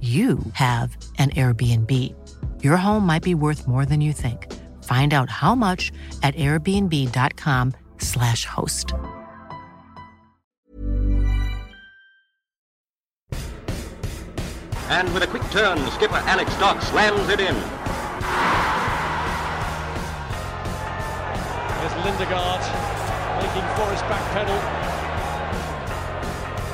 you have an Airbnb. Your home might be worth more than you think. Find out how much at airbnb.com/slash host. And with a quick turn, skipper Alex Dock slams it in. There's Lindegaard making for his back pedal.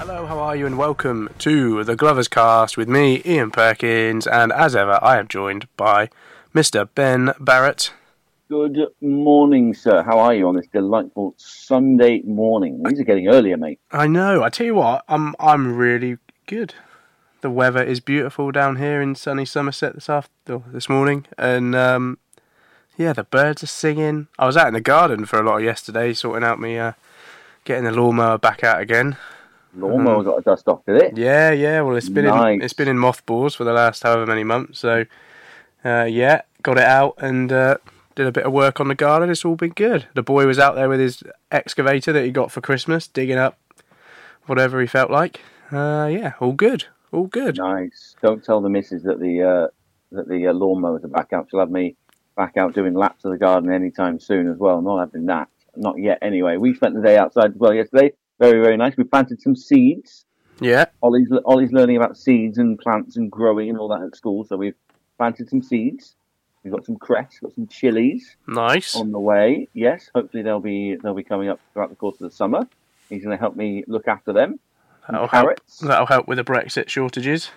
Hello, how are you, and welcome to the Glovers Cast with me, Ian Perkins, and as ever, I am joined by Mr. Ben Barrett. Good morning, sir. How are you on this delightful Sunday morning? These are getting earlier, mate. I know. I tell you what, I'm I'm really good. The weather is beautiful down here in sunny Somerset this after this morning, and um, yeah, the birds are singing. I was out in the garden for a lot of yesterday, sorting out me uh, getting the lawnmower back out again. Lawnmower got a dust off, did it? Yeah, yeah. Well, it's been Nice. in, it's been in mothballs for the last however many months. So, uh, yeah, got it out and uh, did a bit of work on the garden. It's all been good. The boy was out there with his excavator that he got for Christmas, digging up whatever he felt like. Uh, yeah, all good, all good. Nice. Don't tell the missus that the uh, that the uh, lawnmowers are back out. She'll have me back out doing laps of the garden anytime soon as well. Not having that. Not yet. Anyway, we spent the day outside as well yesterday. Very very nice. We planted some seeds. Yeah, Ollie's Ollie's learning about seeds and plants and growing and all that at school. So we've planted some seeds. We've got some cress, got some chilies. nice. on the way. Yes, hopefully they'll be they'll be coming up throughout the course of the summer. He's going to help me look after them. That'll help. carrots, That'll help with the Brexit shortages.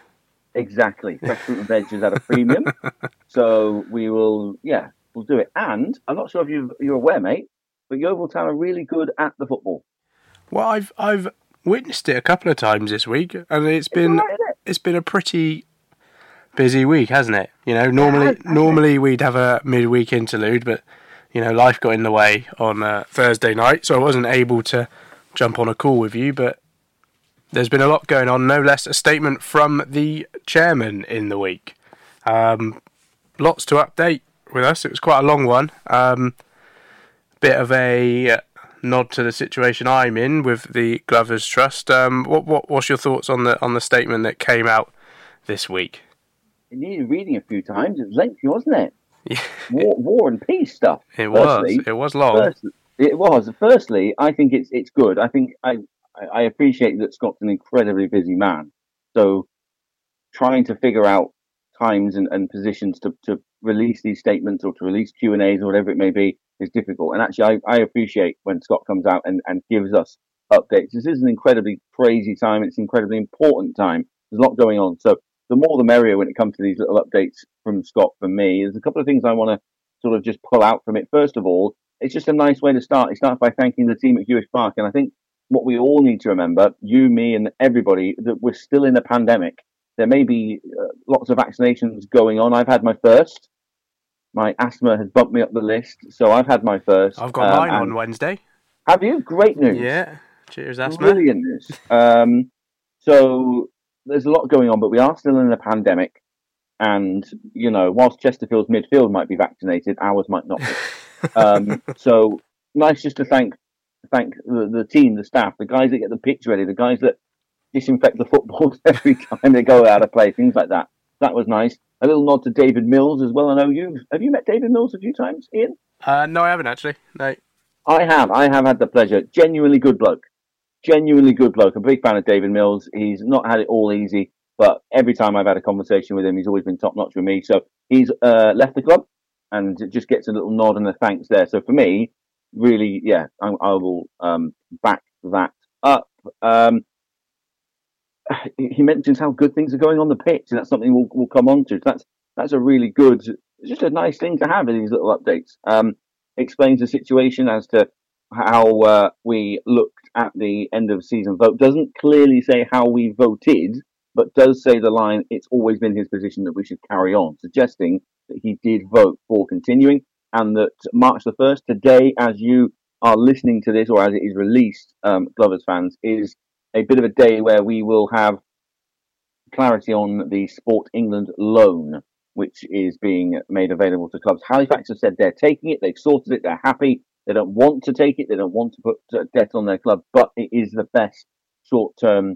exactly. Fresh fruit and veg is at a premium, so we will. Yeah, we'll do it. And I'm not sure if you you're aware, mate, but Yeovil Town are really good at the football. Well, I've I've witnessed it a couple of times this week, and it's been all right, isn't it? it's been a pretty busy week, hasn't it? You know, normally has, normally we'd have a midweek interlude, but you know, life got in the way on uh, Thursday night, so I wasn't able to jump on a call with you. But there's been a lot going on. No less a statement from the chairman in the week. Um, lots to update with us. It was quite a long one. Um, bit of a nod to the situation I'm in with the Glovers Trust. Um, what what what's your thoughts on the on the statement that came out this week? It needed reading a few times. It was lengthy, wasn't it? Yeah, War, war and peace stuff. it was. It was long. Firstly, it was. Firstly, I think it's it's good. I think I I I appreciate that Scott's an incredibly busy man. So trying to figure out times and, and positions to, to release these statements or to release Q and A's or whatever it may be is difficult. And actually, I, I appreciate when Scott comes out and, and gives us updates. This is an incredibly crazy time. It's an incredibly important time. There's a lot going on. So the more the merrier when it comes to these little updates from Scott for me. There's a couple of things I want to sort of just pull out from it. First of all, it's just a nice way to start. He starts by thanking the team at Huish Park, and I think what we all need to remember, you, me, and everybody, that we're still in a pandemic. There may be uh, lots of vaccinations going on. I've had my first. My asthma has bumped me up the list, so I've had my first. I've got Um, mine on Wednesday. Have you? Great news. Yeah. Cheers, asthma. Brilliant news. Um, so there's a lot going on, but we are still in a pandemic, And you know, whilst Chesterfield's midfield might be vaccinated, ours might not be. um, so nice just to thank thank the, the team, the staff, the guys that get the pitch ready, the guys that disinfect the footballs every time they go out of play, things like that. That was nice. A little nod to David Mills as well. I know you have you met David Mills a few times, Ian? Uh, no, I haven't actually. No. I have. I have had the pleasure. Genuinely good bloke. Genuinely good bloke. A big fan of David Mills. He's not had it all easy, but every time I've had a conversation with him, he's always been top notch with me. So he's uh, left the club and just gets a little nod and a thanks there. So for me, really, yeah, I, I will um, back that up. Um, he mentions how good things are going on the pitch, and that's something we'll, we'll come on to. that's that's a really good, just a nice thing to have in these little updates. Um, explains the situation as to how uh, we looked at the end of season vote. Doesn't clearly say how we voted, but does say the line, it's always been his position that we should carry on, suggesting that he did vote for continuing and that March the 1st, today, as you are listening to this or as it is released, um, Glovers fans, is a bit of a day where we will have clarity on the Sport England loan which is being made available to clubs. Halifax have said they're taking it, they've sorted it, they're happy. They don't want to take it, they don't want to put uh, debt on their club, but it is the best short term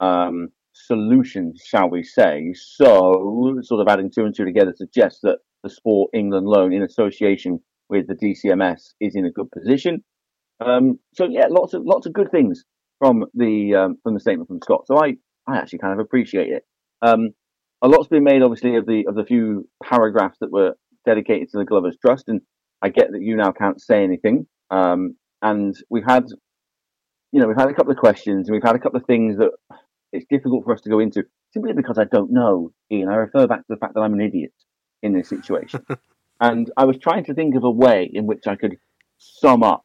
um, solution, shall we say. So, sort of adding two and two together suggests that the Sport England loan, in association with the DCMS, is in a good position. Um, so, yeah, lots of lots of good things from the um, from the statement from Scott. So, I I actually kind of appreciate it. Um, a lot's been made, obviously, of the of the few paragraphs that were dedicated to the Glovers Trust, and I get that you now can't say anything. Um, and we've had, you know, we've had a couple of questions, and we've had a couple of things that it's difficult for us to go into simply because I don't know. Ian, I refer back to the fact that I'm an idiot in this situation, and I was trying to think of a way in which I could sum up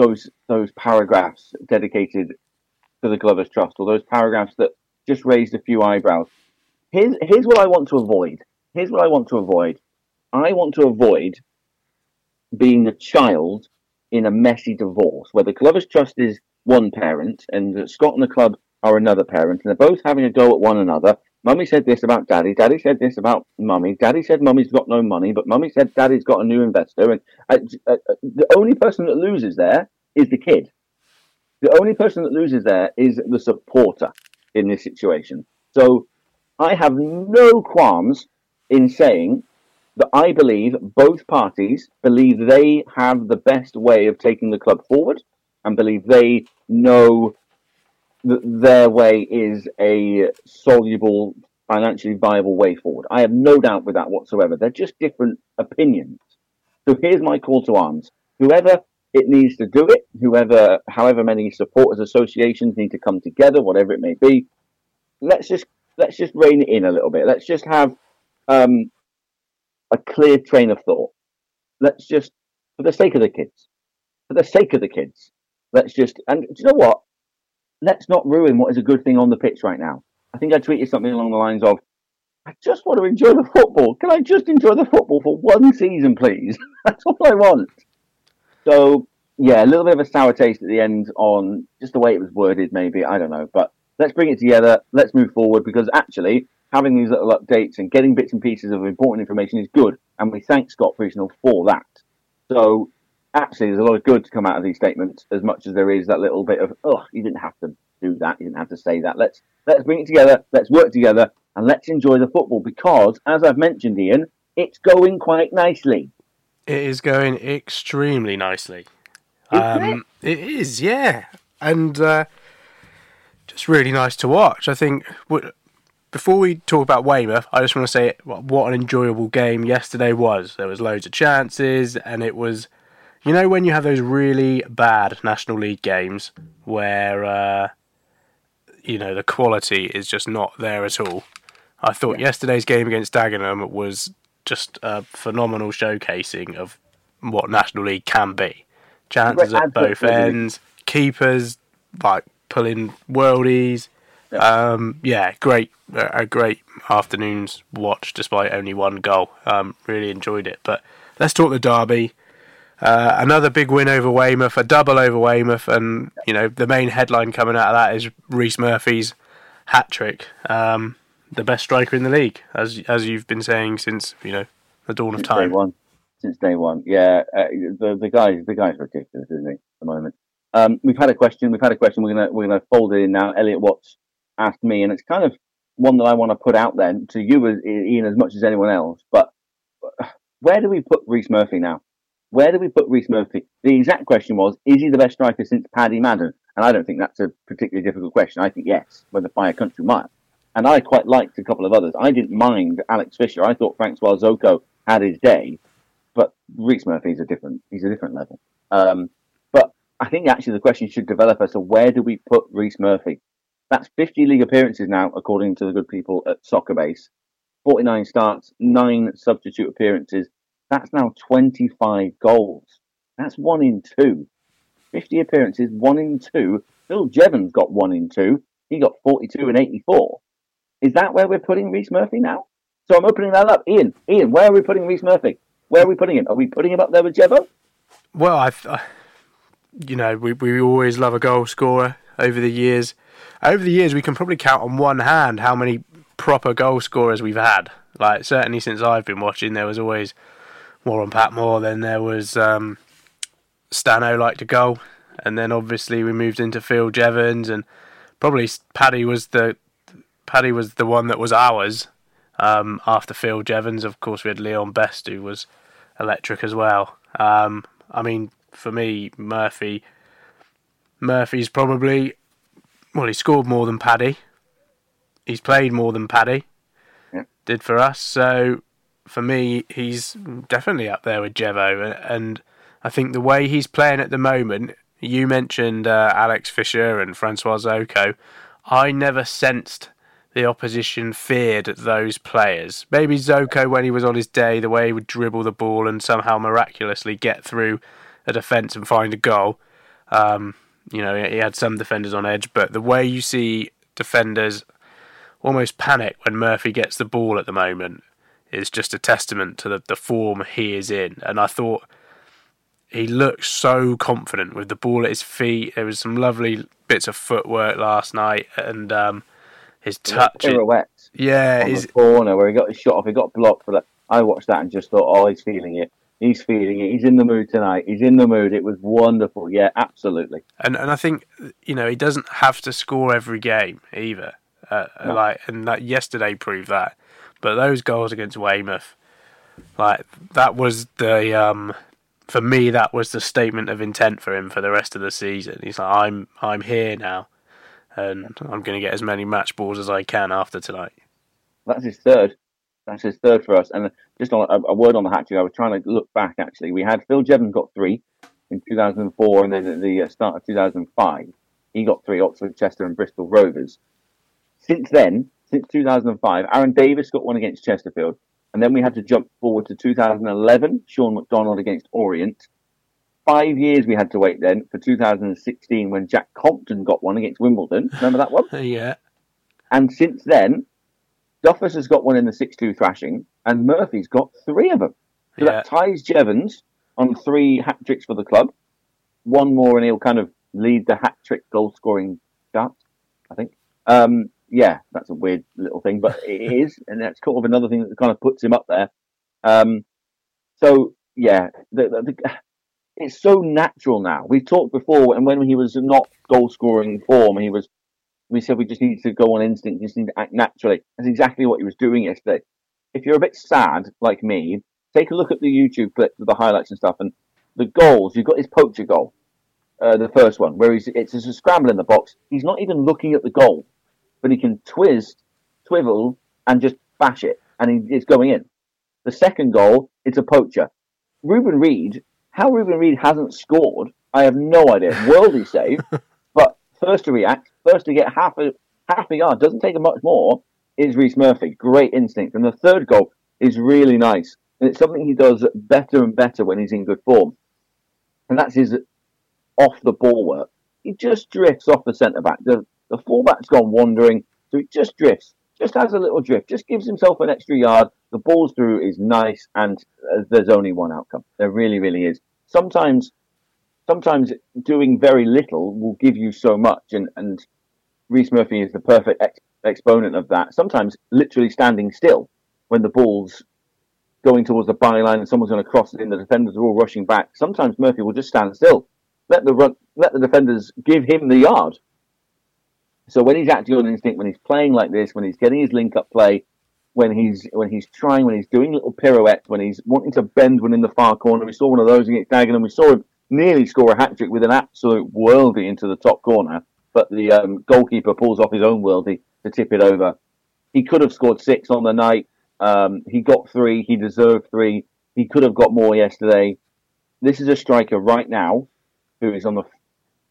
those those paragraphs dedicated to the Glovers Trust, or those paragraphs that just raised a few eyebrows here's here's what I want to avoid. Here's what I want to avoid. I want to avoid being a child in a messy divorce where the Glovers Trust is one parent and Scott and the club are another parent, and they're both having a go at one another. Mummy said this about Daddy. Daddy said this about Mummy. Daddy said Mummy's got no money, but Mummy said Daddy's got a new investor. And uh, uh, uh, the only person that loses there is the kid. The only person that loses there is the supporter in this situation. So I have no qualms in saying that I believe both parties believe they have the best way of taking the club forward and believe they know that their way is a soluble, financially viable way forward. I have no doubt with that whatsoever. They're just different opinions. So here's my call to arms. Whoever it needs to do it, whoever, however many supporters associations need to come together, whatever it may be, let's just let's just rein it in a little bit. Let's just have um, a clear train of thought. Let's just, for the sake of the kids, for the sake of the kids, let's just, and do you know what? Let's not ruin what is a good thing on the pitch right now. I think I tweeted something along the lines of, I just want to enjoy the football. Can I just enjoy the football for one season, please? That's all I want. So, yeah, a little bit of a sour taste at the end on just the way it was worded, maybe. I don't know. But let's bring it together, let's move forward because actually having these little updates and getting bits and pieces of important information is good. And we thank Scott Priestnall for that. So actually, there's a lot of good to come out of these statements as much as there is that little bit of, oh, you didn't have to do that. You didn't have to say that. Let's, let's bring it together. Let's work together and let's enjoy the football because as I've mentioned, Ian, it's going quite nicely. It is going extremely nicely. Um, it? it is, yeah. And, uh, just really nice to watch. I think before we talk about Weymouth, I just want to say what an enjoyable game yesterday was. There was loads of chances, and it was, you know, when you have those really bad National League games where, uh, you know, the quality is just not there at all. I thought yeah. yesterday's game against Dagenham was just a phenomenal showcasing of what National League can be. Chances at both ends, keepers like pulling worldies. Yeah. Um, yeah, great, a great afternoon's watch despite only one goal. Um, really enjoyed it. But let's talk the derby. Uh, another big win over Weymouth, a double over Weymouth, and you know the main headline coming out of that is Rhys Murphy's hat trick. Um, the best striker in the league, as as you've been saying since you know the dawn of time. Day one. Since day one. Yeah, uh, the the guy the guy's ridiculous, isn't he? At the moment. Um, we've had a question. We've had a question. We're gonna we're gonna fold it in now. Elliot Watts asked me, and it's kind of one that I want to put out then to you, as Ian, as much as anyone else. But uh, where do we put Rhys Murphy now? Where do we put Rhys Murphy? The exact question was: Is he the best striker since Paddy Madden? And I don't think that's a particularly difficult question. I think yes, whether by a country mile. And I quite liked a couple of others. I didn't mind Alex Fisher. I thought Francois Zoko had his day, but Rhys Murphy's a different. He's a different level. Um, but I think actually the question should develop as to where do we put Rhys Murphy? That's 50 league appearances now, according to the good people at Soccer Base. 49 starts, nine substitute appearances. That's now 25 goals. That's one in two. 50 appearances, one in two. Phil Jevons got one in two. He got 42 and 84. Is that where we're putting Rhys Murphy now? So I'm opening that up. Ian, Ian, where are we putting Rhys Murphy? Where are we putting him? Are we putting him up there with Jevo? Well, I, I you know, we we always love a goal scorer over the years. Over the years, we can probably count on one hand how many proper goal scorers we've had. Like certainly since I've been watching, there was always Warren Patmore. Then there was um, Stano liked a goal, and then obviously we moved into Phil Jevons, and probably Paddy was the Paddy was the one that was ours. Um, after Phil Jevons, of course, we had Leon Best, who was electric as well. Um, I mean, for me, Murphy, Murphy's probably well, he scored more than Paddy. He's played more than Paddy Yeah. did for us. So for me, he's definitely up there with Jevo, and I think the way he's playing at the moment. You mentioned uh, Alex Fisher and Francois Zoko. I never sensed the opposition feared those players. Maybe Zoko, when he was on his day, the way he would dribble the ball and somehow miraculously get through a defence and find a goal. Um, you know, he had some defenders on edge, but the way you see defenders almost panic when Murphy gets the ball at the moment is just a testament to the, the form he is in. And I thought he looked so confident with the ball at his feet. There was some lovely bits of footwork last night, and um, his touch. Pirouette yeah, his, corner where he got his shot off. He got blocked for that. I watched that and just thought, oh, he's feeling it. He's feeling it. He's in the mood tonight. He's in the mood. It was wonderful. Yeah, absolutely. and and I think you know he doesn't have to score every game either. Uh, No. Like and that yesterday proved that. But those goals against Weymouth, like that was the um, for me that was the statement of intent for him for the rest of the season. He's like, I'm I'm here now, and I'm going to get as many match balls as I can after tonight. That's his third. That's his third for us. And just on a, a word on the hat trick, I was trying to look back. Actually, we had Phil Jevons got three in 2004, and then at the uh, start of 2005, he got three. Oxford, Chester, and Bristol Rovers. Since then, since 2005, Aaron Davis got one against Chesterfield, and then we had to jump forward to 2011. Sean McDonald against Orient. Five years we had to wait then for 2016 when Jack Compton got one against Wimbledon. Remember that one? yeah, And since then, Duffus has got one in the 6 2 thrashing, and Murphy's got three of them. So Yeah. that ties Jevons on three hat tricks for the club. One more, and he'll kind of lead the hat trick goal scoring chart, I think. Um, yeah, that's a weird little thing, but it is, and that's kind of another thing that kind of puts him up there. Um, so, yeah, the, the, the, it's so natural now. We've talked before, and when he was not goal scoring form, he was we said we just need to go on instinct, just need to act naturally. That's exactly what he was doing yesterday. If you're a bit sad, like me, take a look at the YouTube clip the highlights and stuff, and the goals. You've got his poacher goal, uh, the first one, where he's it's just a scramble in the box. He's not even looking at the goal, but he can twist, twivel, and just bash it, and he, it's going in. The second goal, it's a poacher. Reuben Reid, how Reuben Reid hasn't scored, I have no idea. Worldy save, but first to react, first to get half a half a yard, doesn't take much more, is Rhys Murphy. Great instinct. And the third goal is really nice. And it's something he does better and better when he's in good form. And that's his off the ball work. He just drifts off the centre back. The fullback's gone wandering, so he just drifts. Just has a little drift, just gives himself an extra yard. The ball's through is nice, and uh, there's only one outcome. There really, really is. Sometimes sometimes doing very little will give you so much. And, and Rhys Murphy is the perfect ex- exponent of that. Sometimes literally standing still when the ball's going towards the byline and someone's going to cross it in, the defenders are all rushing back. Sometimes Murphy will just stand still, let the run, let the defenders give him the yard. So when he's acting on instinct, when he's playing like this, when he's getting his link up play, when he's when he's trying, when he's doing little pirouettes, when he's wanting to bend one in the far corner, we saw one of those against Dagenham. We saw him nearly score a hat trick with an absolute worldie into the top corner, but the um, goalkeeper pulls off his own worldie to tip it over. He could have scored six on the night. Um, he got three. He deserved three. He could have got more yesterday. This is a striker right now who is on the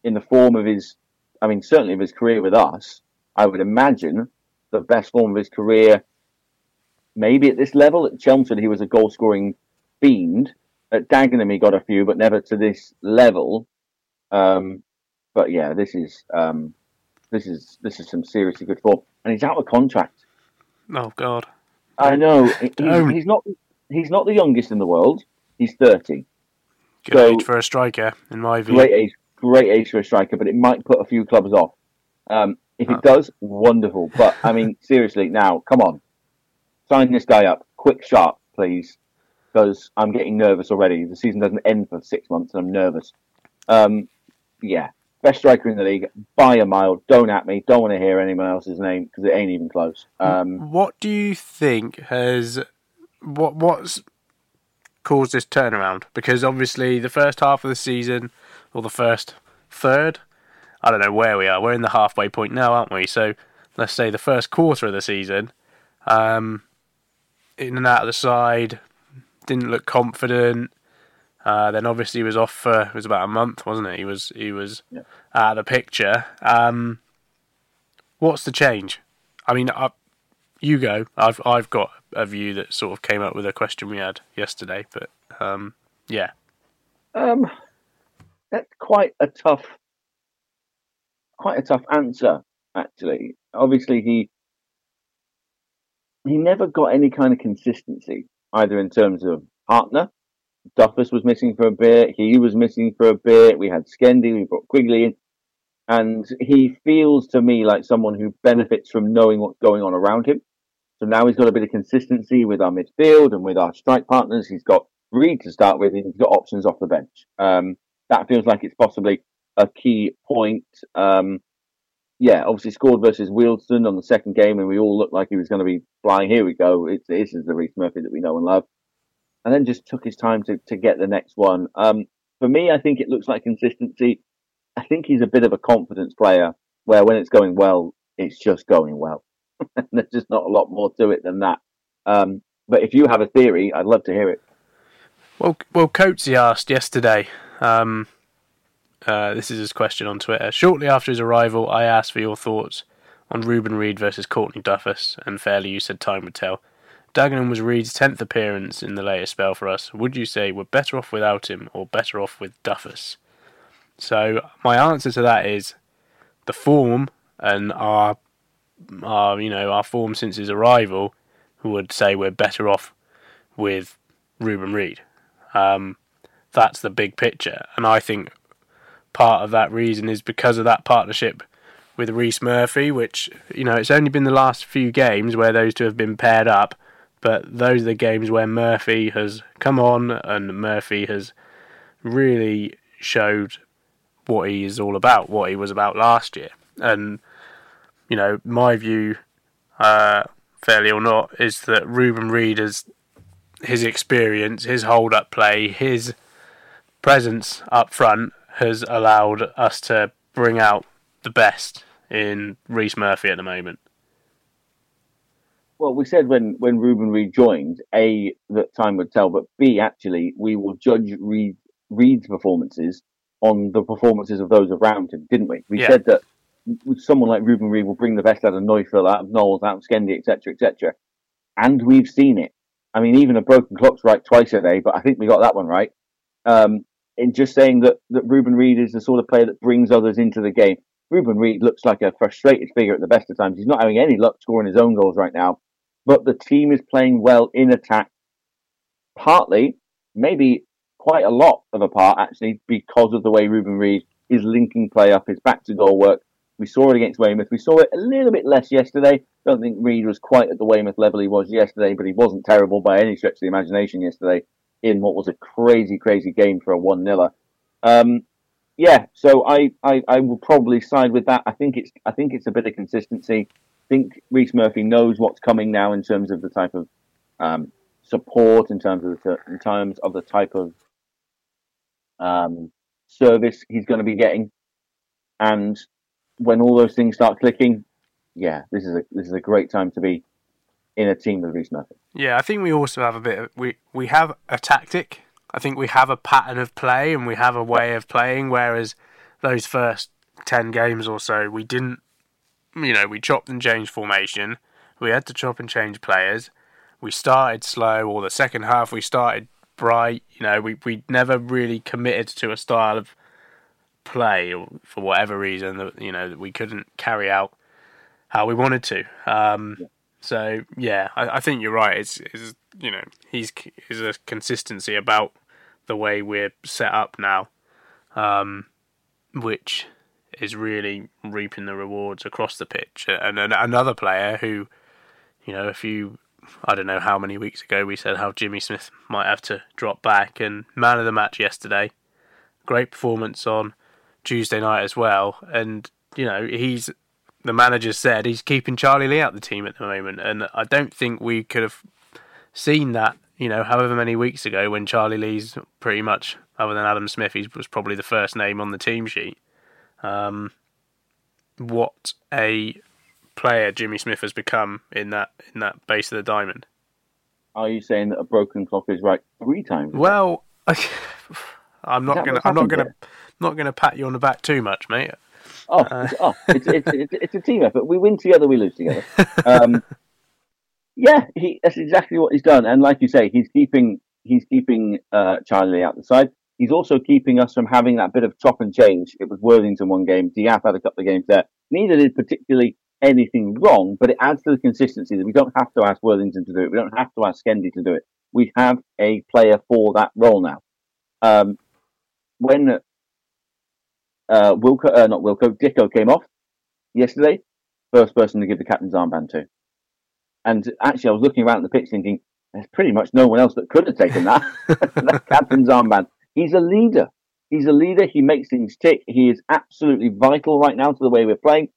in the form of his, I mean, certainly of his career with us. I would imagine the best form of his career. Maybe at this level at Chelmsford, he was a goal scoring fiend. At Dagenham, he got a few, but never to this level. Um, but yeah, this is um, this is this is some seriously good form, and he's out of contract. Oh God! I know he's, he's not he's not the youngest in the world. He's thirty. Good so, age for a striker, in my view. Great age, great age for a striker, but it might put a few clubs off. Um, if it does, wonderful. But I mean, seriously, now come on, sign this guy up, quick, sharp, please, because I'm getting nervous already. The season doesn't end for six months, and I'm nervous. Um, yeah, best striker in the league by a mile. Don't at me. Don't want to hear anyone else's name because it ain't even close. Um, what do you think has what what's caused this turnaround? Because obviously the first half of the season or the first third, I don't know where we are. We're in the halfway point now, aren't we? So let's say the first quarter of the season, um, in and out of the side, didn't look confident. Uh, then obviously he was off for it was about a month, wasn't it? He was he was yeah. out of the picture. Um, what's the change? I mean, I, you go. I've I've got a view that sort of came up with a question we had yesterday, but um, yeah. Um, that's quite a tough, quite a tough answer. Actually, obviously he he never got any kind of consistency either in terms of partner Duffus was missing for a bit. He was missing for a bit. We had Skendi. We brought Quigley in. And he feels to me like someone who benefits from knowing what's going on around him. So now he's got a bit of consistency with our midfield and with our strike partners. He's got Reid to start with. He's got options off the bench. Um, that feels like it's possibly a key point. Um, yeah, obviously scored versus Wealdstone on the second game, and we all looked like he was going to be flying. Here we go. It's, this is the Rhys Murphy that we know and love and then just took his time to, to get the next one. Um, for me, I think it looks like consistency. I think he's a bit of a confidence player where when it's going well, it's just going well. There's just not a lot more to it than that. Um, but if you have a theory, I'd love to hear it. Well, well, Coatsy asked yesterday. Um, uh, this is his question on Twitter. Shortly after his arrival, I asked for your thoughts on Reuben Reid versus Courtney Duffus, and fairly you said time would tell. Dagenham was Reid's 10th appearance in the latest spell for us. Would you say we're better off without him or better off with Duffus? So, my answer to that is the form and our, our you know, our form since his arrival would say we're better off with Reuben Reid. Um, that's the big picture. And I think part of that reason is because of that partnership with Rhys Murphy, which, you know, it's only been the last few games where those two have been paired up but those are the games where Murphy has come on and Murphy has really showed what he is all about, what he was about last year. And, you know, my view, uh, fairly or not, is that Reuben Reid has his experience, his hold up play, his presence up front has allowed us to bring out the best in Rhys Murphy at the moment. Well, we said when when Reuben Reid joined, a that time would tell, but b actually we will judge Reid Reid's performances on the performances of those around him, didn't we? We yeah. said that someone like Reuben Reid will bring the best out of Neufville, out of Knowles, out of Skendi, etc., etc. And we've seen it. I mean, even a broken clock's right twice a day, but I think we got that one right. Um, in just saying that that Reuben Reid is the sort of player that brings others into the game. Reuben Reid looks like a frustrated figure at the best of times. He's not having any luck scoring his own goals right now but the team is playing well in attack. Partly, maybe quite a lot of a part actually, because of the way Reuben Reid is linking play up, his back to goal work, We saw it against Weymouth. We saw it a little bit less yesterday. Don't think Reid was quite at the Weymouth level he was yesterday, but he wasn't terrible by any stretch of the imagination yesterday in what was a crazy, crazy game for a one niler. Um, yeah, so I, I, I will probably side with that. I think it's I think it's a bit of consistency. I think Rhys Murphy knows what's coming now in terms of the type of um, support, in terms of the, in terms of the type of um, service he's going to be getting, and when all those things start clicking, yeah, this is a this is a great time to be in a team with Rhys Murphy. Yeah, I think we also have a bit of we we have a tactic. I think we have a pattern of play and we have a way of playing. Whereas those first ten games or so, we didn't. You know, we chopped and changed formation. We had to chop and change players. We started slow, or the second half we started bright. You know, we we never really committed to a style of play for whatever reason that you know that we couldn't carry out how we wanted to. Um, yeah. So yeah, I, I, think you're right. It's, it's you know he's is a consistency about the way we're set up now, um, which is really reaping the rewards across the pitch. And, and another player who, you know, a few I don't know how many weeks ago we said how Jimmy Smith might have to drop back, and man of the match yesterday. Great performance on Tuesday night as well, and you know he's the manager said he's keeping Charlie Lee out the team at the moment, and I don't think we could have seen that. You know, however many weeks ago when Charlie Lee's pretty much, other than Adam Smith, he was probably the first name on the team sheet. Um, what a player Jimmy Smith has become in that in that base of the diamond. Are you saying that a broken clock is right three times? Well, I'm not gonna I'm not gonna not gonna pat you on the back too much, mate. Oh, uh, oh it's, it's, it's, it's, a team effort. We win together, we lose together. Um, yeah, he, that's exactly what he's done. And like you say, he's keeping he's keeping uh, Charlie out the side. He's also keeping us from having that bit of chop and change. It was Worthington one game. Diath had a couple of games there. Neither did particularly anything wrong, but it adds to the consistency that we don't have to ask Worthington to do it. We don't have to ask Skendi to do it. We have a player for that role now. Um, when uh, Wilco, uh, not Wilco, Dicko came off yesterday, first person to give the captain's armband to. And actually, I was looking around at the pitch thinking, there's pretty much no one else that could have taken that, that captain's armband. He's a leader. He's a leader. He makes things tick. He is absolutely vital right now to the way we're playing.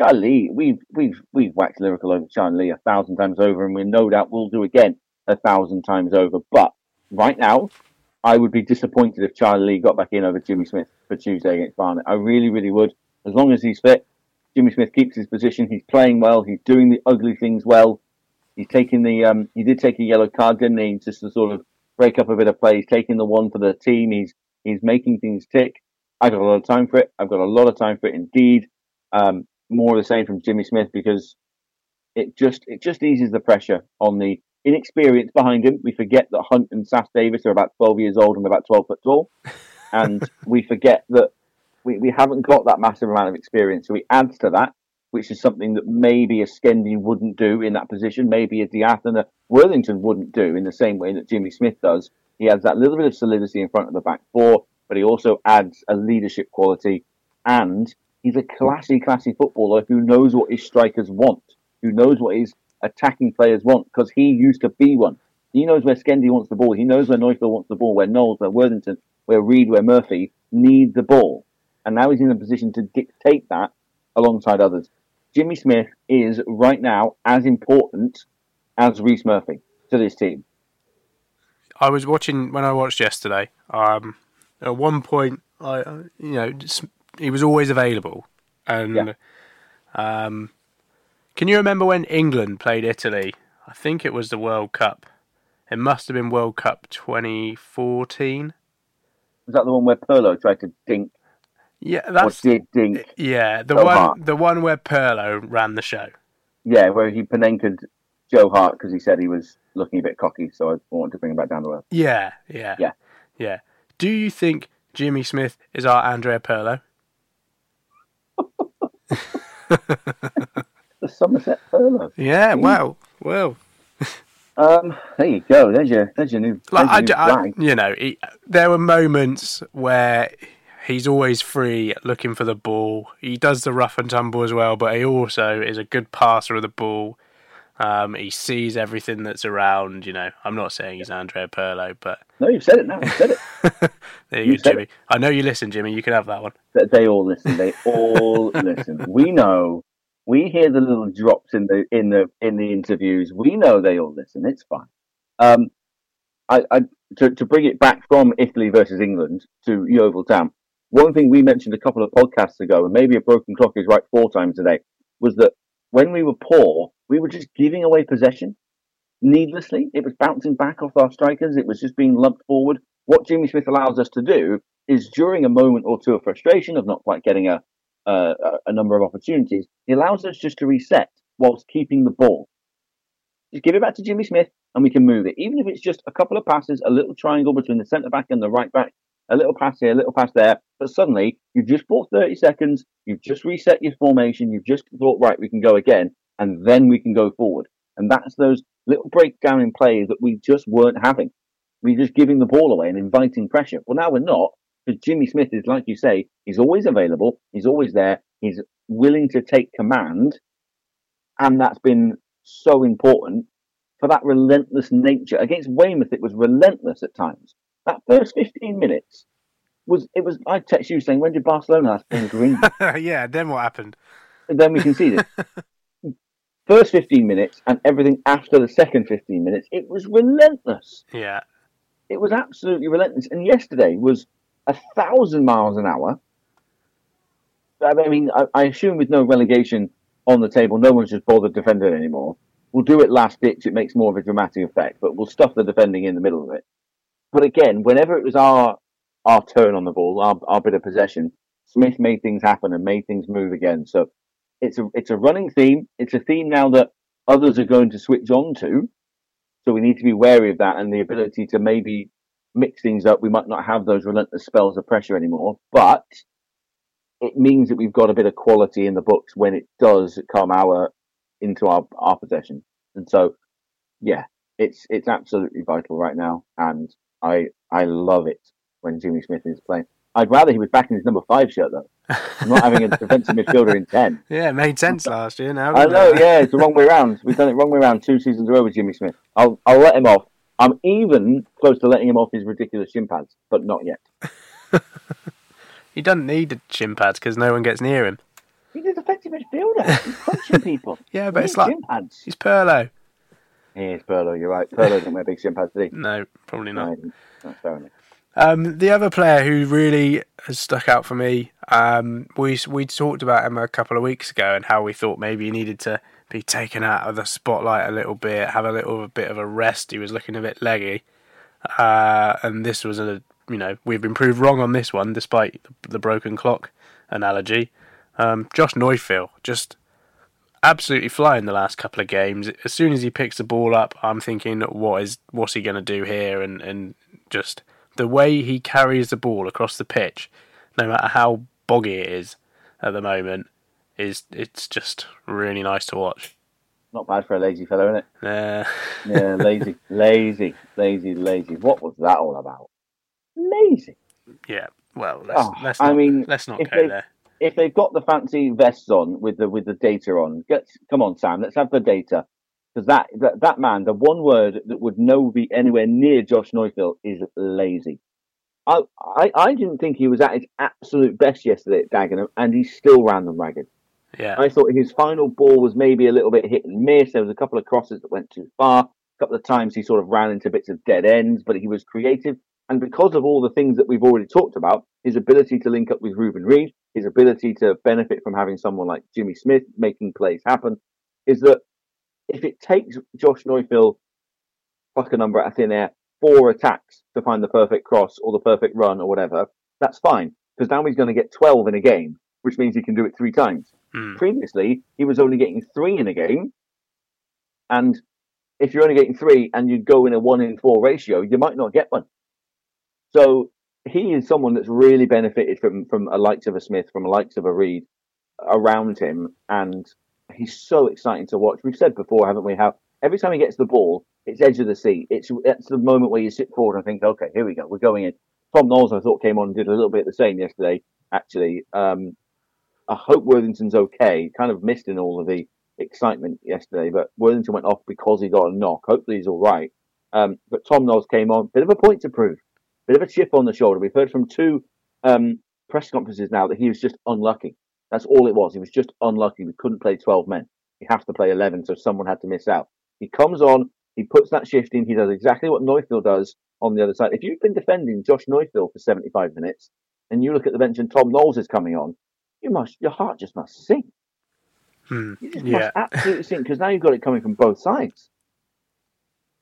Charlie, we've we've we've waxed lyrical over Charlie a thousand times over, and we no doubt will do again a thousand times over. But right now, I would be disappointed if Charlie Lee got back in over Jimmy Smith for Tuesday against Barnet. I really, really would. As long as he's fit, Jimmy Smith keeps his position. He's playing well. He's doing the ugly things well. He's taking the um, he did take a yellow card, didn't he? Just to sort of break up a bit of play. He's taking the one for the team. He's he's making things tick. I've got a lot of time for it. I've got a lot of time for it indeed. Um, more of the same from Jimmy Smith because it just it just eases the pressure on the inexperience behind him. We forget that Hunt and Sass Davis are about 12 years old and about 12 foot tall. And we forget that we, we haven't got that massive amount of experience. So he adds to that, which is something that maybe a Skendi wouldn't do in that position, maybe a Diath and a Worthington wouldn't do in the same way that Jimmy Smith does. He has that little bit of solidity in front of the back four, but he also adds a leadership quality and he's a classy, classy footballer who knows what his strikers want, who knows what his attacking players want, because he used to be one. He knows where Skendi wants the ball. He knows where Neufville wants the ball, where Knowles, where Worthington, where Reid, where Murphy need the ball. And now he's in a position to dictate that alongside others. Jimmy Smith is right now as important as Rhys Murphy to this team. I was watching when I watched yesterday. Um, at one point, I you know he was always available. And yeah. um, can you remember when England played Italy? I think it was the World Cup. It must have been World Cup 2014. Was that the one where Pirlo tried to dink? Yeah, that's or did dink. Yeah, the so one hard. the one where Pirlo ran the show. Yeah, where he panenkered Joe Hart because he said he was looking a bit cocky, so I wanted to bring him back down to earth. Yeah, yeah, yeah, yeah. Do you think Jimmy Smith is our Andrea Pirlo? the Somerset Furlong. Yeah, wow, well. Um, there you go. There's your, there's your new. Like, there's your new I, I, you know, he, there were moments where he's always free looking for the ball. He does the rough and tumble as well, but he also is a good passer of the ball. Um, he sees everything that's around. You know, I'm not saying he's Andrea Pirlo, but no, you've said it now. You've said it. there you, you go, Jimmy. It. I know you listen, Jimmy. You can have that one. They all listen. They all listen. We know. We hear the little drops in the in the in the interviews. We know they all listen. It's fine. Um, I, I to, to bring it back from Italy versus England to Yeovil Town. One thing we mentioned a couple of podcasts ago, and maybe a broken clock is right four times today, was that when we were poor, we were just giving away possession needlessly. It was bouncing back off our strikers. It was just being lumped forward. What Jimmy Smith allows us to do is during a moment or two of frustration of not quite getting a, a, a number of opportunities, he allows us just to reset whilst keeping the ball. Just give it back to Jimmy Smith and we can move it. Even if it's just a couple of passes, a little triangle between the centre back and the right back, a little pass here, a little pass there. But suddenly you've just bought 30 seconds, you've just reset your formation, you've just thought, right, we can go again, and then we can go forward. And that's those little breakdown in play that we just weren't having. We are just giving the ball away and inviting pressure. Well, now we're not because Jimmy Smith is, like you say, he's always available, he's always there, he's willing to take command, and that's been so important for that relentless nature. Against Weymouth, it was relentless at times. That first 15 minutes was, it was, I text you saying, when did Barcelona last play green? yeah, then what happened? And then we conceded. first 15 minutes and everything after the second 15 minutes, it was relentless. Yeah. It was absolutely relentless. And yesterday was a thousand miles an hour. I mean, I, I assume with no relegation on the table, no one's just bothered defending anymore. We'll do it last ditch. It makes more of a dramatic effect, but we'll stuff the defending in the middle of it. But again, whenever it was our our turn on the ball, our, our bit of possession, Smith made things happen and made things move again. So it's a it's a running theme. It's a theme now that others are going to switch on to. So we need to be wary of that and the ability to maybe mix things up. We might not have those relentless spells of pressure anymore, but it means that we've got a bit of quality in the books when it does come our into our, our possession. And so, yeah, it's it's absolutely vital right now, and I I love it when Jimmy Smith is playing. I'd rather he was back in his number five shirt though. I'm not having a defensive midfielder in ten. Yeah, it made sense last year. Now I know. Yeah, it's the wrong way around. We've done it wrong way around two seasons ago with Jimmy Smith. I'll I'll let him off. I'm even close to letting him off his ridiculous shin pads, but not yet. he doesn't need the shin pads because no one gets near him. He's a defensive midfielder. He's punching people. yeah, but he it's like pads. he's Pirlo. He is Pirlo. You're right. Pirlo doesn't wear big shin pads, does he? No, probably not. No, fair enough. Um, the other player who really has stuck out for me, um, we we talked about him a couple of weeks ago and how we thought maybe he needed to be taken out of the spotlight a little bit, have a little bit of a rest. He was looking a bit leggy, uh, and this was a you know we've been proved wrong on this one despite the broken clock analogy. Um, Josh Neufville just absolutely flying the last couple of games. As soon as he picks the ball up, I'm thinking, what is what's he going to do here? And and just the way he carries the ball across the pitch, no matter how boggy it is at the moment, is it's just really nice to watch. Not bad for a lazy fellow, isn't it? Yeah. yeah, lazy, lazy, lazy, lazy. What was that all about? Lazy. Yeah. Well, let's, oh, let's not, I mean, let's not go there if they've got the fancy vests on with the with the data on, get come on, Sam, let's have the data because that, that that man, the one word that would no be anywhere near Josh Neufville is lazy. I, I I didn't think he was at his absolute best yesterday at Dagenham, and he still ran them ragged. Yeah, I thought his final ball was maybe a little bit hit and miss. There was a couple of crosses that went too far. A couple of times he sort of ran into bits of dead ends, but he was creative. And because of all the things that we've already talked about, his ability to link up with Reuben Reid, his ability to benefit from having someone like Jimmy Smith making plays happen, is that if it takes Josh Neufville, fuck a number out of thin air, four attacks to find the perfect cross or the perfect run or whatever, that's fine. Because now he's going to get 12 in a game, which means he can do it three times. Mm. Previously, he was only getting three in a game. And if you're only getting three and you go in a one in four ratio, you might not get one. So he is someone that's really benefited from from a likes of a Smith, from a likes of a Reid around him, and he's so exciting to watch. We've said before, haven't we? How every time he gets the ball, it's edge of the seat. It's it's the moment where you sit forward and think, okay, here we go, we're going in. Tom Knowles, I thought, came on and did a little bit the same yesterday, actually. Um, I hope Worthington's okay. Kind of missed in all of the excitement yesterday, but Worthington went off because he got a knock. Hopefully he's all right. Um, but Tom Knowles came on, bit of a point to prove, bit of a chip on the shoulder. We've heard from two um, press conferences now that he was just unlucky. That's all it was. He was just unlucky. We couldn't play 12 men. He has to play 11, so someone had to miss out. He comes on, he puts that shift in, he does exactly what Neufville does on the other side. If you've been defending Josh Neufville for 75 minutes and you look at the bench and Tom Knowles is coming on, you must, your heart just must sink. Hmm. You just Yeah. must absolutely sink because now you've got it coming from both sides.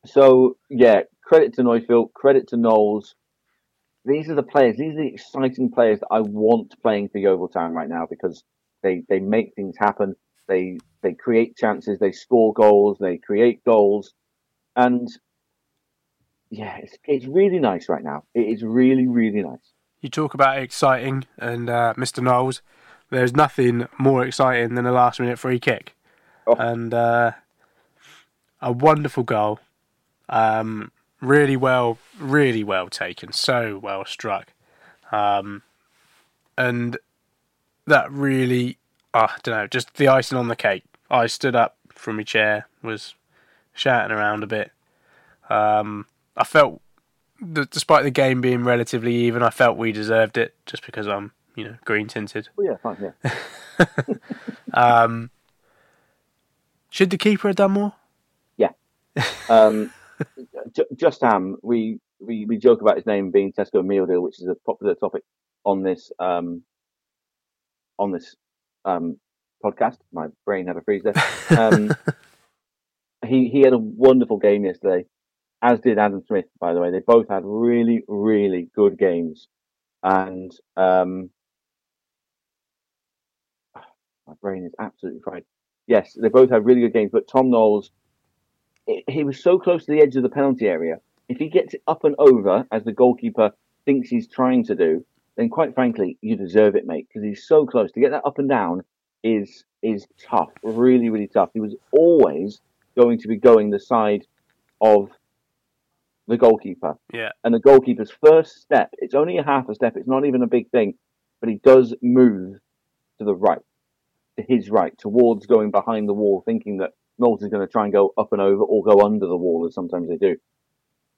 So yeah, credit to Neufville, credit to Knowles. These are the players. These are the exciting players that I want playing for Yeovil Town right now because they they make things happen. They they create chances. They score goals. They create goals, and yeah, it's it's really nice right now. It is really really nice. You talk about exciting, and uh, Mr. Knowles, there's nothing more exciting than a last minute free kick. Oh. And uh, a wonderful goal. Um, really well, really well taken. So well struck. Um, and that really, uh, I don't know, just the icing on the cake. I stood up from my chair, was shouting around a bit. Um, I felt that despite the game being relatively even, I felt we deserved it just because I'm, you know, green tinted. Oh yeah, fine. Yeah, Um, should the keeper have done more? Yeah. Um, J- Justham. We, we we joke about his name being Tesco Meal Deal, which is a popular topic on this um on this um podcast. My brain had a freeze there. Um, he he had a wonderful game yesterday, as did Adam Smith. By the way, they both had really really good games, and um, my brain is absolutely fried. Yes, they both had really good games, but Tom Knowles, he he was so close to the edge of the penalty area. If he gets it up and over, as the goalkeeper thinks he's trying to do, then quite frankly, you deserve it, mate, because he's so close. To get that up and down is is tough, really, really tough. He was always going to be going the side of the goalkeeper. Yeah. And the goalkeeper's first step, it's only a half a step, it's not even a big thing, but he does move to the right, his right, towards going behind the wall, thinking that Knowles is going to try and go up and over or go under the wall, as sometimes they do.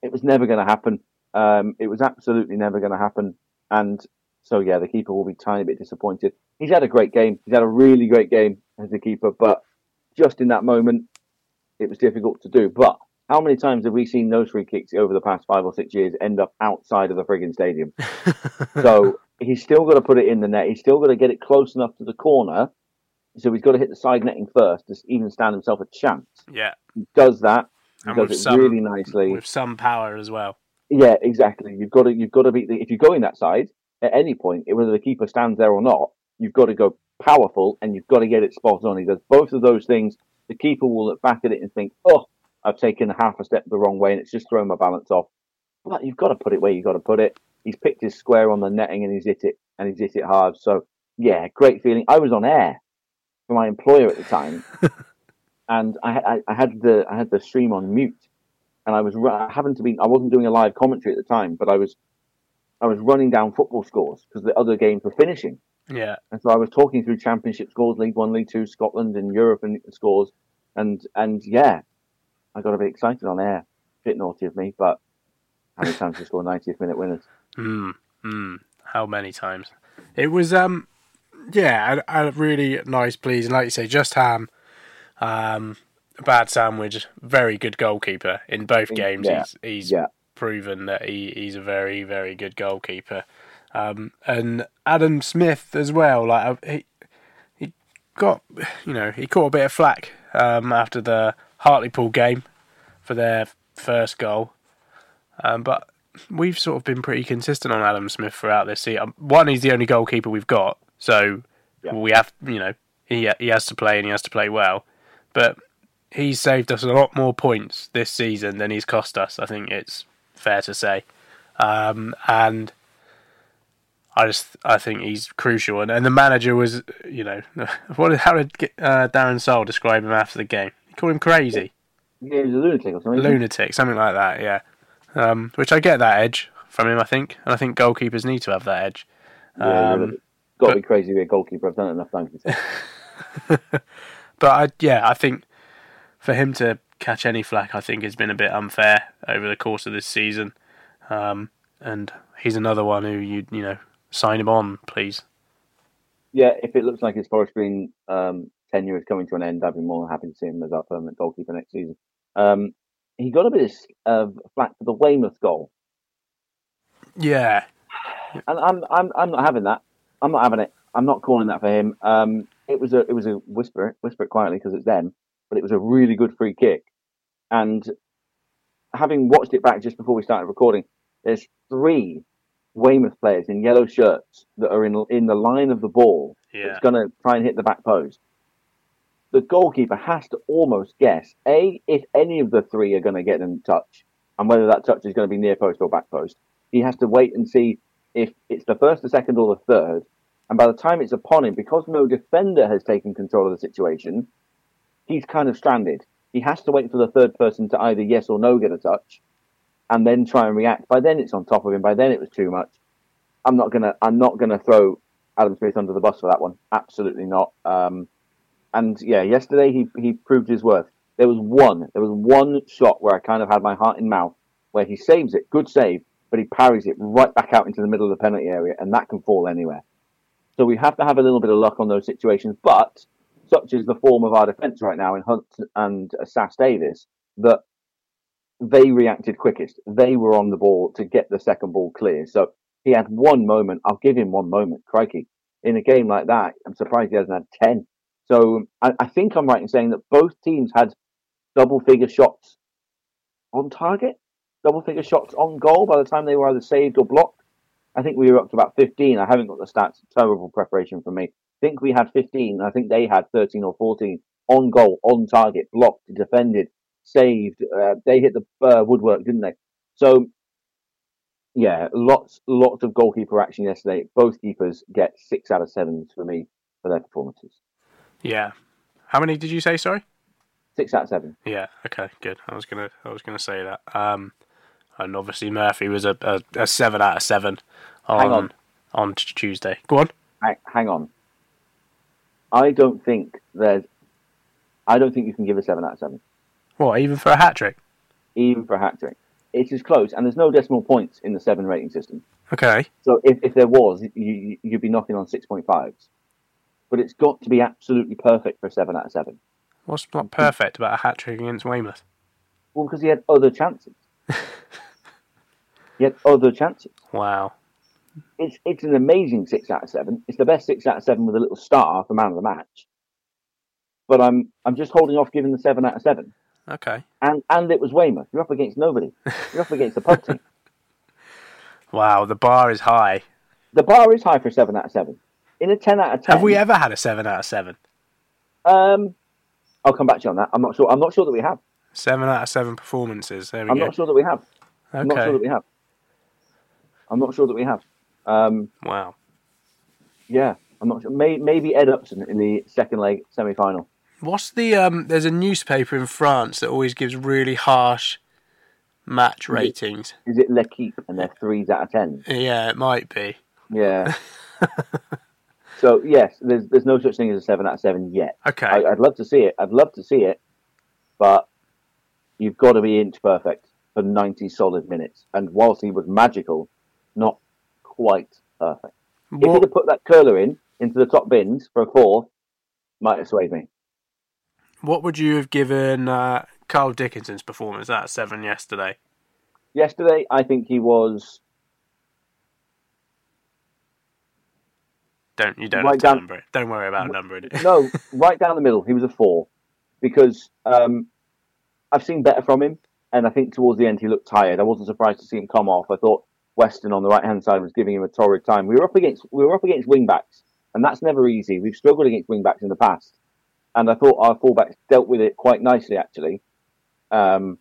It was never going to happen. Um, it was absolutely never going to happen. And so, yeah, the keeper will be tiny bit disappointed. He's had a great game. He's had a really great game as a keeper, but just in that moment, it was difficult to do. But how many times have we seen those free kicks over the past five or six years end up outside of the frigging stadium? so he's still got to put it in the net. He's still got to get it close enough to the corner. So he's got to hit the side netting first to even stand himself a chance. Yeah. He does that. He And does with it some- really nicely. With some power as well. Yeah, exactly. You've got to you've got to beat the if you go in that side at any point, whether the keeper stands there or not, you've got to go powerful and you've got to get it spot on. He does both of those things. The keeper will look back at it and think, "Oh, I've taken half a step the wrong way and it's just thrown my balance off." But you've got to put it where you've got to put it. He's picked his square on the netting and he's hit it and he's hit it hard. So yeah, great feeling. I was on air for my employer at the time, and I, I, I had the I had the stream on mute and I was I happened to be I wasn't doing a live commentary at the time, but I was I was running down football scores because the other games were finishing, Yeah. and so I was talking through Championship scores, League One, League Two, Scotland, and Europe and scores, and and yeah, I got a bit excited on air. Bit naughty of me, but how many times you score 90th minute winners? Hmm. Hmm. How many times? It was um, yeah, a, a really nice, pleasing. Like you say, just ham. Um, a bad sandwich. Very good goalkeeper in both games. Yeah. He's he's Yeah. proven that he, he's a very very good goalkeeper. Um, and Adam Smith as well. Like uh, he he got you know he caught a bit of flack um, after the Hartlepool game for their first goal. Um, but we've sort of been pretty consistent on Adam Smith throughout this season. One, he's the only goalkeeper we've got, so Yeah. we have, you know, he he has to play and he has to play well. But he's saved us a lot more points this season than he's cost us. I think it's fair to say, um, and I just I think he's crucial. And, and the manager was, you know, what how did uh, Darren Sarll describe him after the game? He called him crazy Yeah, he was a lunatic or something. lunatic, something like that. Yeah, um, which I get that edge from him. I think, and I think goalkeepers need to have that edge. Yeah, Got to be crazy to be a goalkeeper. I've done it enough times. But I, yeah, I think for him to catch any flack, I think has been a bit unfair over the course of this season. Um, and he's another one who you you know sign him on, please. yeah, if it looks like his Forest Green um, tenure is coming to an end, I'd be more than happy to see him as our permanent goalkeeper next season. Um, he got a bit of uh, flack for the Weymouth goal, Yeah, and I'm I'm I'm not having that. I'm not having it. I'm not calling that for him. Um, it was a it was a whisper whisper it quietly because it's them, but it was a really good free kick. And having watched it back just before we started recording, there's three Weymouth players in yellow shirts that are in in the line of the ball yeah, that's going to try and hit the back post. The goalkeeper has to almost guess a if any of the three are going to get in touch, and whether that touch is going to be near post or back post. He has to wait and see if it's the first, the second, or the third. And by the time it's upon him, because no defender has taken control of the situation, he's kind of stranded. He has to wait for the third person to either yes or no get a touch, and then try and react. By then it's on top of him. By then it was too much. I'm not gonna. I'm not gonna throw Adam Smith under the bus for that one. Absolutely not. Um, and yeah, yesterday he he proved his worth. There was one. There was one shot where I kind of had my heart in mouth, where he saves it, good save, but he parries it right back out into the middle of the penalty area, and that can fall anywhere. So we have to have a little bit of luck on those situations. But such is the form of our defence right now in Hunt and Sass-Davies that they reacted quickest. They were on the ball to get the second ball clear. So he had one moment. I'll give him one moment. Crikey. In a game like that, I'm surprised he hasn't had 10. So um, I, I think I'm right in saying that both teams had double figure shots on target, double figure shots on goal by the time they were either saved or blocked. I think we were up to about 15. I haven't got the stats. Terrible preparation for me. I think we had 15. I think they had 13 or 14 on goal, on target, blocked, defended, saved. Uh, they hit the uh, woodwork, didn't they? So, yeah, lots, lots of goalkeeper action yesterday. Both keepers get six out of sevens for me for their performances. yeah. How many did you say? Sorry. Six out of seven. Yeah. Okay. Good. I was gonna. I was gonna say that. Um, and obviously Murphy was a, a, a seven out of seven on Hang on. on Tuesday. Go on. Hang, hang on. I don't think there's. I don't think you can give a seven out of seven, What? Even for a hat trick? even for a hat trick. It is close, and there's no decimal points in the seven rating system. Okay. So if, if there was, you, you, you'd be knocking on six point fives. But it's got to be absolutely perfect for a seven out of seven. What's not perfect about a hat trick against Weymouth? Well, because he had other chances. he had other chances. Wow. It's it's an amazing six out of seven. It's the best six out of seven with a little star for man of the match. But I'm I'm just holding off giving the seven out of seven. Okay. And and it was Weymouth. You're up against nobody. You're up against the pub team. Wow. The bar is high. The bar is high for a seven out of seven. In a ten out of ten, Have we ever had a seven out of seven? Um, I'll come back to you on that. I'm not sure. I'm not sure that we have. Seven out of seven performances. There we I'm go. not sure that we have. I'm not sure Okay. that we have. I'm not sure that we have. Um, Wow. yeah, I'm not sure. May, maybe Ed Upson in the second leg semi final. What's the um? There's a newspaper in France that always gives really harsh match ratings. Is it L'Equipe and they're threes out of ten? Yeah, it might be. Yeah. so yes, there's there's no such thing as a seven out of seven yet. Okay. I, I'd love to see it. I'd love to see it, but you've got to be inch perfect for 90 solid minutes. And whilst he was magical, not quite perfect. If he'd have put that curler in into the top bins for a fourth, might have swayed me. what would you have given uh, Carl Dickinson's performance at seven yesterday? Yesterday, I think he was Don't you don't Right have to down- number it. Don't worry about numbering it. no right down the middle. He was a four because um, I've seen better from him, and I think towards the end he looked tired. I wasn't surprised to see him come off. I thought Weston on the right hand side was giving him a torrid time. We were up against we were up against wing backs, and that's never easy. We've struggled against wing backs in the past, and I thought our fullbacks dealt with it quite nicely actually. Um,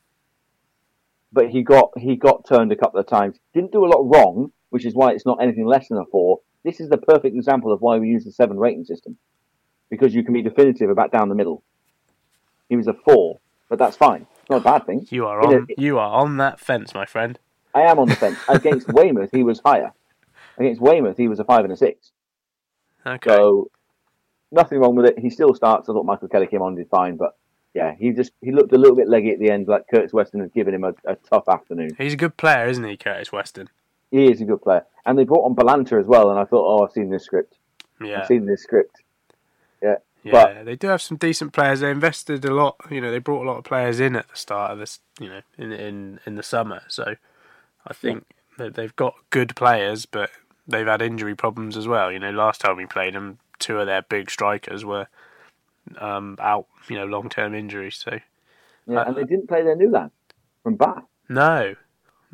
but he got he got turned a couple of times. Didn't do a lot wrong, which is why it's not anything less than a four. This is the perfect example of why we use the seven rating system, because you can be definitive about down the middle. He was a four, but that's fine. It's not a bad thing. You are In a- on. You are on that fence, my friend. I am on the fence. Against Weymouth, he was higher. Against Weymouth, he was a five and a six. Okay. So nothing wrong with it. He still starts. I thought Michael Kelly came on and did fine, but yeah, he just he looked a little bit leggy at the end, like Curtis Weston has given him a, a tough afternoon. He's a good player, isn't he, Curtis Weston? He is a good player, and they brought on Balanta as well. And I thought, oh, I've seen this script. Yeah. I've seen this script. Yeah, Yeah, but they do have some decent players. They invested a lot. You know, they brought a lot of players in at the start of this. You know, in in in the summer. So I think that they've got good players, but they've had injury problems as well. You know, last time we played them, two of their big strikers were um, out. You know, long term injuries. So yeah, and they didn't play their new lad from Bath. no,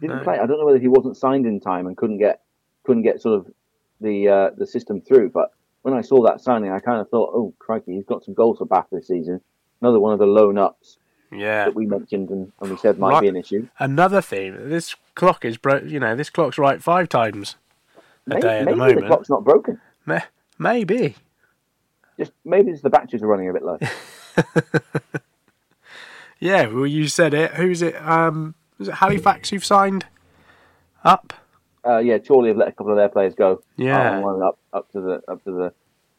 Didn't No. play. I don't know whether he wasn't signed in time and couldn't get couldn't get sort of the uh, the system through. But when I saw that signing, I kind of thought, oh crikey, he's got some goals for Bath this season. Another one of the loan ups yeah. that we mentioned and, and we said might Right. be an issue. Another thing, This clock is bro. You know, this clock's right five times a Maybe, day at maybe the the clock's not broken. Ma- Maybe. Just maybe it's the batteries are running a bit low. Yeah, well, you said it. Who's it? Um, was it Halifax you've signed up? uh, yeah, Chorley have let a couple of their players go. Yeah. Um, up up to the up to the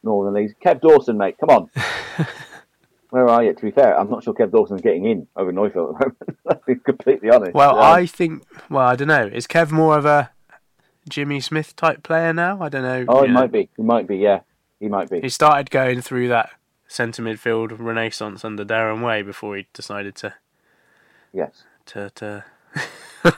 Northern Leagues. Kev Dawson, mate, come on. Where are you? To be fair, I'm not sure Kev Dawson's getting in over Neufville at the moment. I'll be completely honest. Well, Um, I think. Well, I don't know. Is Kev more of a Jimmy Smith type player now? I don't know. Oh, he know. might be. He might be. Yeah, he might be. He started going through that centre midfield renaissance under Darren Way before he decided to Yes. to to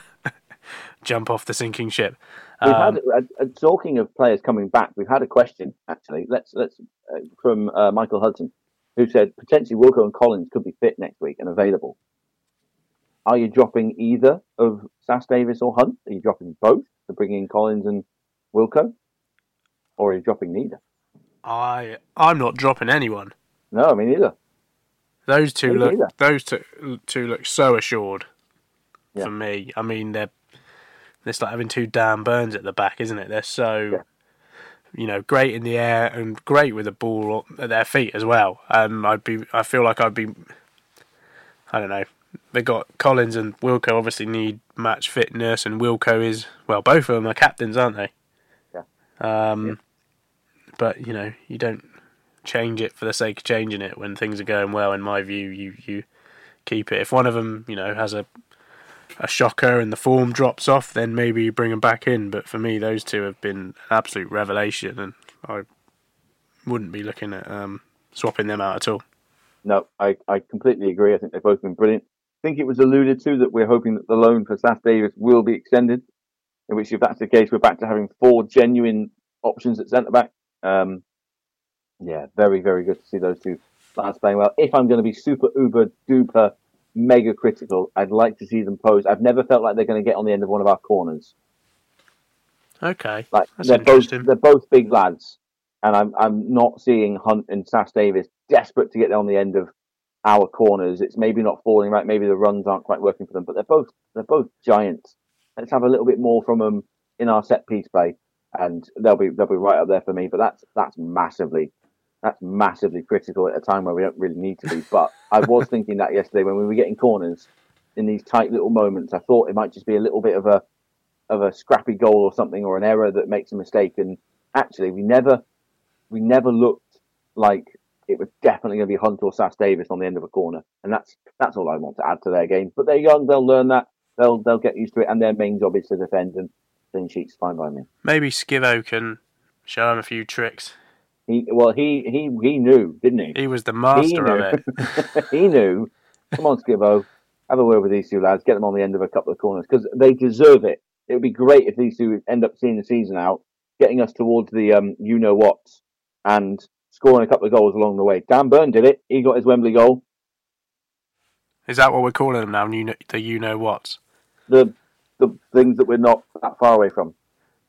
jump off the sinking ship. We've Um, had uh, uh, talking of players coming back. We've had a question actually. Let's let's uh, from uh, Michael Hudson, who said potentially Wilco and Collins could be fit next week and available. Are you dropping either of Sass-Davies or Hunt? Are you dropping both to bring in Collins and Wilco, or are you dropping neither? I I'm not dropping anyone. No, I mean neither. Those two Me look neither. those two, two look so assured Yeah. for me. I mean they're it's like having two Dan Burns at the back, isn't it? They're so Yeah. You know great in the air and great with the ball at their feet as well. And I'd be I feel like I'd be I don't know. They got Collins and Wilco obviously need match fitness, and Wilco is well both of them are captains, aren't they? Yeah. Um, but you know you don't change it for the sake of changing it when things are going well. In my view, you you keep it. If one of them, you know, has a a shocker and the form drops off, then maybe you bring them back in. But for me, those two have been an absolute revelation, and I wouldn't be looking at um, swapping them out at all. No, I, I completely agree. I think they've both been brilliant. I think it was alluded to that we're hoping that the loan for Sass-Davies will be extended, in which if that's the case, we're back to having four genuine options at centre back. Um, yeah, very, very good to see those two lads playing well. If I'm going to be super, uber, duper, mega critical, I'd like to see them pose. I've never felt like they're going to get on the end of one of our corners. Okay, Like That's they're both they're both big lads, and I'm I'm not seeing Hunt and Sass-Davies desperate to get on the end of our corners. It's maybe not falling right. Maybe the runs aren't quite working for them, but they're both they're both giants. Let's have a little bit more from them in our set piece play, and they'll be they'll be right up there for me. But that's that's massively that's massively critical at a time where we don't really need to be. But I was thinking that yesterday when we were getting corners in these tight little moments. I thought it might just be a little bit of a of a scrappy goal or something or an error that makes a mistake. And actually, we never we never looked like it was definitely going to be Hunt or Sass-Davies on the end of a corner. And that's that's all I want to add to their game. But they're young; they'll learn that. They'll they'll get used to it. And their main job is to defend. And clean sheets fine by me. maybe Skivo can show them a few tricks. He well he he he knew, didn't he? He was the master of it. he knew. Come on, Skibbo. Have a word with these two lads. Get them on the end of a couple of corners because they deserve it. It would be great if these two end up seeing the season out, getting us towards the um, you know what, and scoring a couple of goals along the way. Dan Burn did it. He got his Wembley goal. Is that what we're calling them now? You know, the you know what? The the things that we're not that far away from.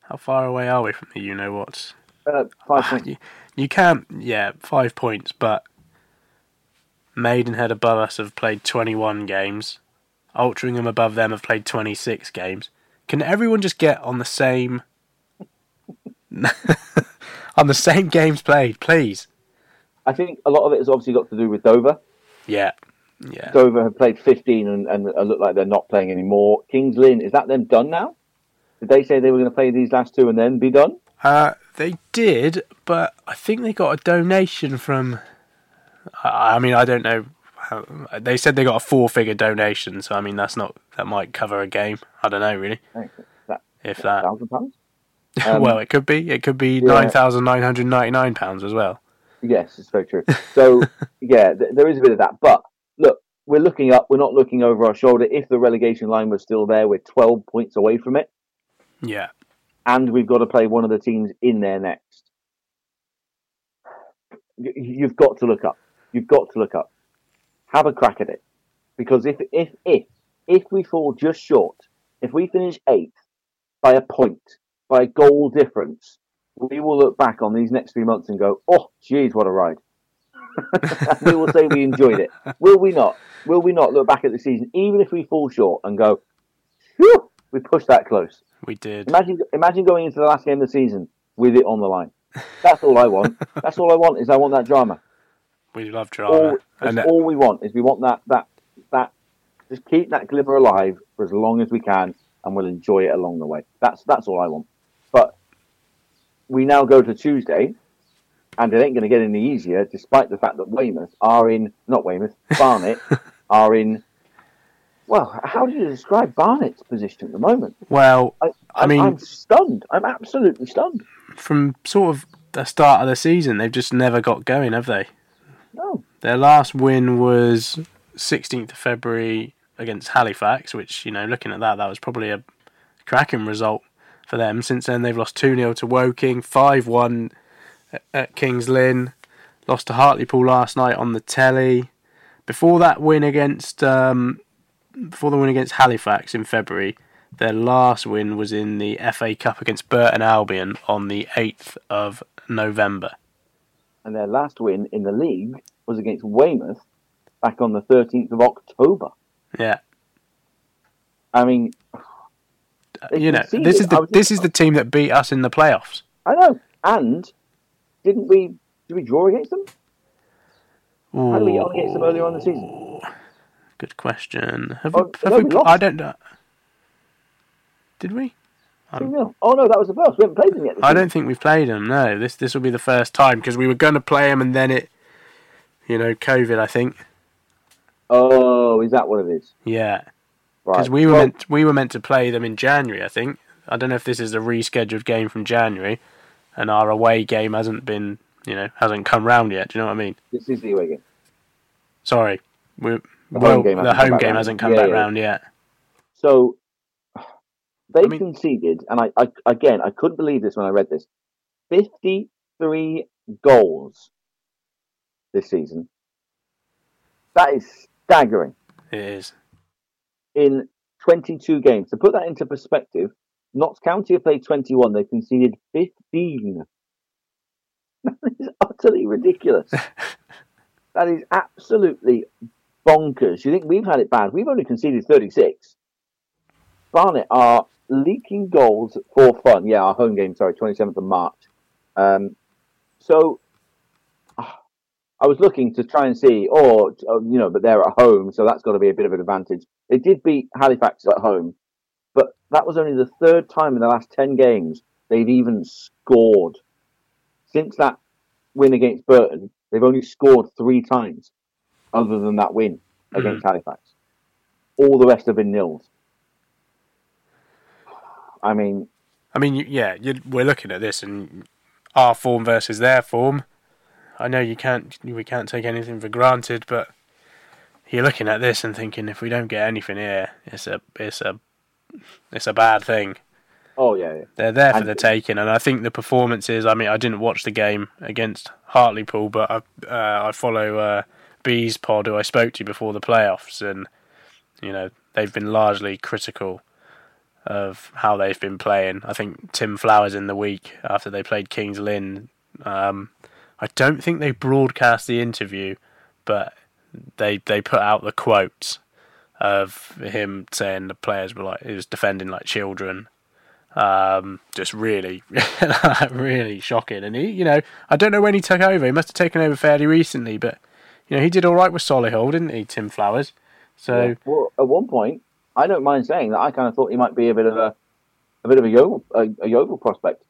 How far away are we from the you know what? Uh, five points. You, you can't, yeah, five points, but Maidenhead above us have played 21 games. Altrincham above them have played 26 games. Can everyone just get on the same on the same games played, please? I think a lot of it has obviously got to do with Dover. Yeah, Yeah. Dover have played 15 and, and look like they're not playing anymore. Kings Lynn, is that them done now? Did they say they were going to play these last two and then be done? Uh, they did, but I think they got a donation from. I mean, I don't know. How, they said they got a four-figure donation, so I mean, that's not that might cover a game. I don't know really, That, if that. thousand pounds? Um, well, it could be. It could be yeah. nine thousand nine hundred ninety-nine pounds as well. Yes, it's very true. So yeah, th- there is a bit of that. But look, we're looking up. We're not looking over our shoulder. If the relegation line was still there, we're 12 points away from it, Yeah. And we've got to play one of the teams in there next. You've got to look up. You've got to look up. Have a crack at it, because if if if if we fall just short, if we finish eighth by a point, by a goal difference, we will look back on these next three months and go, "Oh, geez, what a ride!" we will say we enjoyed it. Will we not? Will we not look back at the season, even if we fall short, and go, "Phew, we pushed that close"? We did. Imagine, imagine going into the last game of the season with it on the line. That's all I want. That's all I want. Is I want that drama. We love drama. All, and uh, all we want is we want that that that. Just keep that glimmer alive for as long as we can, and we'll enjoy it along the way. That's that's all I want. But we now go to Tuesday, and it ain't going to get any easier, despite the fact that Weymouth are in not Weymouth, Barnet are in. Well, how do you describe Barnet's position at the moment? well, I, I mean- I'm stunned. I'm absolutely stunned. from sort of the start of the season, they've just never got going, have they? No, Their last win was 16th of February against Halifax, which, you know, looking at that, that was probably a cracking result for them. Since then, they've lost 2 0 to Woking, 5 1 at Kings Lynn, lost to Hartlepool last night on the telly. Before that win against um, before the win against Halifax in February, their last win was in the FA Cup against Burton Albion on the 8th of November. and their last win in the league was against Weymouth back on the 13th of October. Yeah. I mean, uh, you know, this is the this is the team that beat us in the playoffs. I know. And didn't we? Did we draw against them? How did we get on against them earlier on in the season? Good question. Have Oh, we, have no, we, we. I don't know. Did we? Um, Two. Oh no, that was the first. We haven't played them yet. this I don't think we've played them. No, this this will be the first time because we were going to play them and then it, you know, COVID. I think. Oh, is that what it is? Yeah, Right. because we were Well, meant we were meant to play them in January. I think. I don't know if this is a rescheduled game from January, and our away game hasn't been, you know, hasn't come round yet. Do you know what I mean? This is the away game. Sorry, we home well, game the home game hasn't come Yeah, back yeah. round yet. So they I mean- conceded, and I, I again I couldn't believe this when I read this. Fifty-three goals this season. That is staggering It is. in twenty-two games. To put that into perspective, Notts County have played twenty-one. They've conceded fifteen. That is utterly ridiculous. that is absolutely bonkers. You think we've had it bad? We've only conceded thirty-six. Barnet are leaking goals for fun. Yeah, our home game, sorry, 27th of March. Um, so ah, I was looking to try and see, or, uh, you know, but they're at home, so that's got to be a bit of an advantage. They did beat Halifax at home, but that was only the third time in the last 10 games they've even scored. Since that win against Burton, they've only scored three times, other than that win against Halifax. All the rest have been nils. I mean, I mean, yeah, you, we're looking at this and our form versus their form. I know you can't, we can't take anything for granted, but you're looking at this and thinking if we don't get anything here, it's a, it's a, it's a bad thing. oh yeah, yeah. They're there for And- the taking, and I think the performances. I mean, I didn't watch the game against Hartlepool, but I, uh, I follow uh, Bees Pod, who I spoke to before the playoffs, and you know they've been largely critical of how they've been playing. I think Tim Flowers in the week after they played Kings Lynn. Um, I don't think they broadcast the interview, but they they put out the quotes of him saying the players were like he was defending like children um, just really, really shocking. And he, you know, I don't know when he took over. He must have taken over fairly recently, but You know, he did all right with Solihull, didn't he, Tim Flowers? So Yeah. Well, at one point, I don't mind saying that I kind of thought he might be a bit of a, a bit of a Yeovil, a, a Yeovil prospect.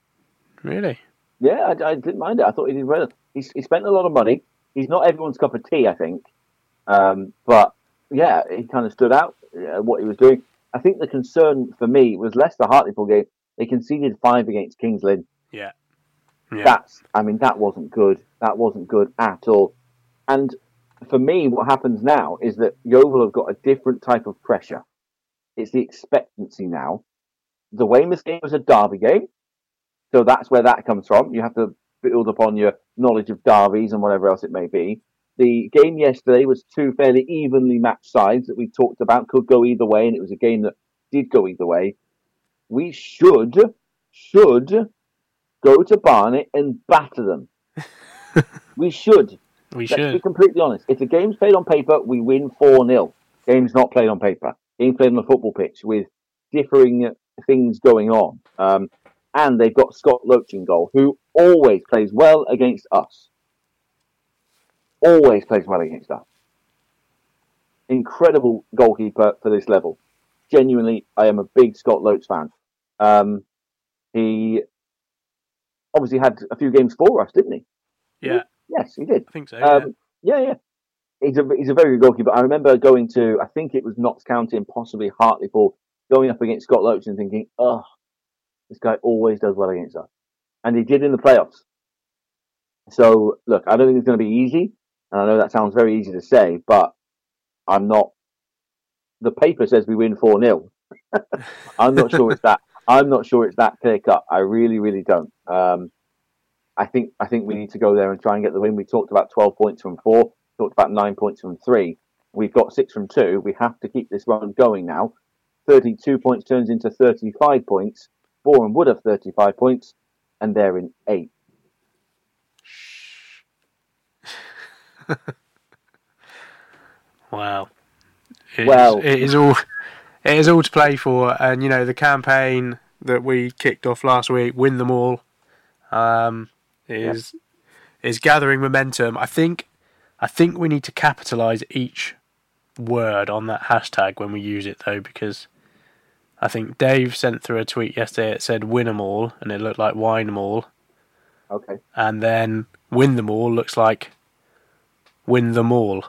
really, Yeah, I, I didn't mind it. I thought he did well. He, he spent a lot of money. He's not everyone's cup of tea, I think. Um, but yeah, he kind of stood out uh, what he was doing. I think the concern for me was less the Hartlepool game. They conceded five against Kings Lynn. yeah, yeah, That's, I mean, that wasn't good. That wasn't good at all. And for me, what happens now is that Yeovil have got a different type of pressure. It's the expectancy now. The Weymouth game was a derby game, so that's where that comes from. You have to build upon your knowledge of derbies and whatever else it may be. The game yesterday was two fairly evenly matched sides that we talked about could go either way, and it was a game that did go either way. We should should go to Barnet and batter them. we should. We Let's be completely honest. If the game's played on paper, we win 4 0. Game's not played on paper. Game's played on the football pitch with differing things going on. Um, and they've got Scott Loach in goal, who always plays well against us. Always plays well against us. Incredible goalkeeper for this level. Genuinely, I am a big Scott Loach fan. Um, he obviously had a few games for us, didn't he? Yeah, Yes, he did. I think so. yeah. Um, yeah, yeah. He's a he's a very good goalkeeper. I remember going to I think it was Notts County and possibly Hartlepool, going up against Scott Loach and thinking, oh, this guy always does well against us, and he did in the playoffs. So look, I don't think it's going to be easy, and I know that sounds very easy to say, but I'm not. The paper says we win four 0 I'm not sure it's that. I'm not sure it's that clear cut. I really, really don't. Um, I think I think we need to go there and try and get the win. We talked about 12 points from four, talked about nine points from three. We've got six from two. We have to keep this run going now. 32 points turns into 35 points. Boreham would have 35 points, and they're in eight. Wow. It is- Well- it is all it is all to play for, and you know the campaign that we kicked off last week, win them all, um, is is gathering momentum. I think I think we need to capitalise each word on that hashtag when we use it though, because I think Dave sent through a tweet yesterday. It said "win them all," and it looked like "wine them all," Okay. and then "win them all" looks like "win them all."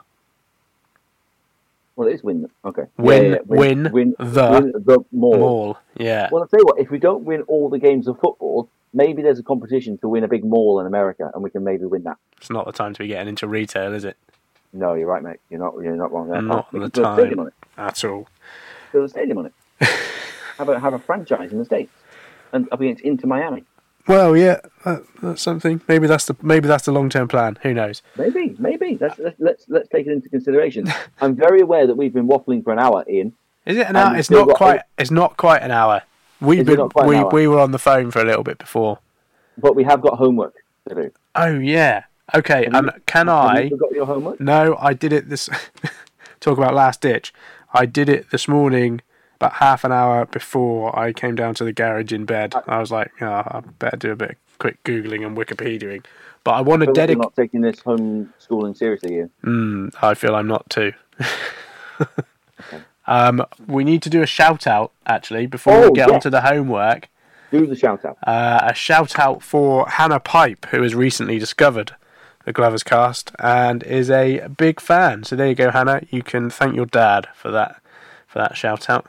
Well, it is win. Them. Okay. Win- win the win the more. Mall, yeah. Well, I'll tell you what. If we don't win all the games of football, maybe there's a competition to win a big mall in America, and we can maybe win that. It's not the time to be getting into retail, is it? No, you're right, mate. You're not. You're not wrong there. Not we the can build a stadium time. on it. At all. Build a stadium on it. have a have a franchise in the states, and up against Inter Miami. Well, yeah, that, that's something. Maybe that's the maybe that's the long term plan. Who knows? Maybe, maybe. Let's, let's let's let's take it into consideration. I'm very aware that we've been waffling for an hour, Ian. Is it an hour? It's not got- quite. It's not quite an hour. We've been not quite an we we were on the phone for a little bit before. But we have got homework to do. Oh yeah. Okay. Have Um, you- can Have I? you your homework? No, I did it this. talk about last ditch. I did it this morning, about half an hour before I came down to the garage in bed. I was like, oh, I better do a bit of quick googling and Wikipediaing. But I want to dedicate. not taking this homeschooling seriously, Ian. Mm, I feel I'm not too. um, we need to do a shout out actually before Oh, we get yes. onto the homework. Do the shout out. Uh, a shout out for Hannah Pipe, who has recently discovered the Glovers cast and is a big fan. So there you go, Hannah. You can thank your dad for that for that shout out.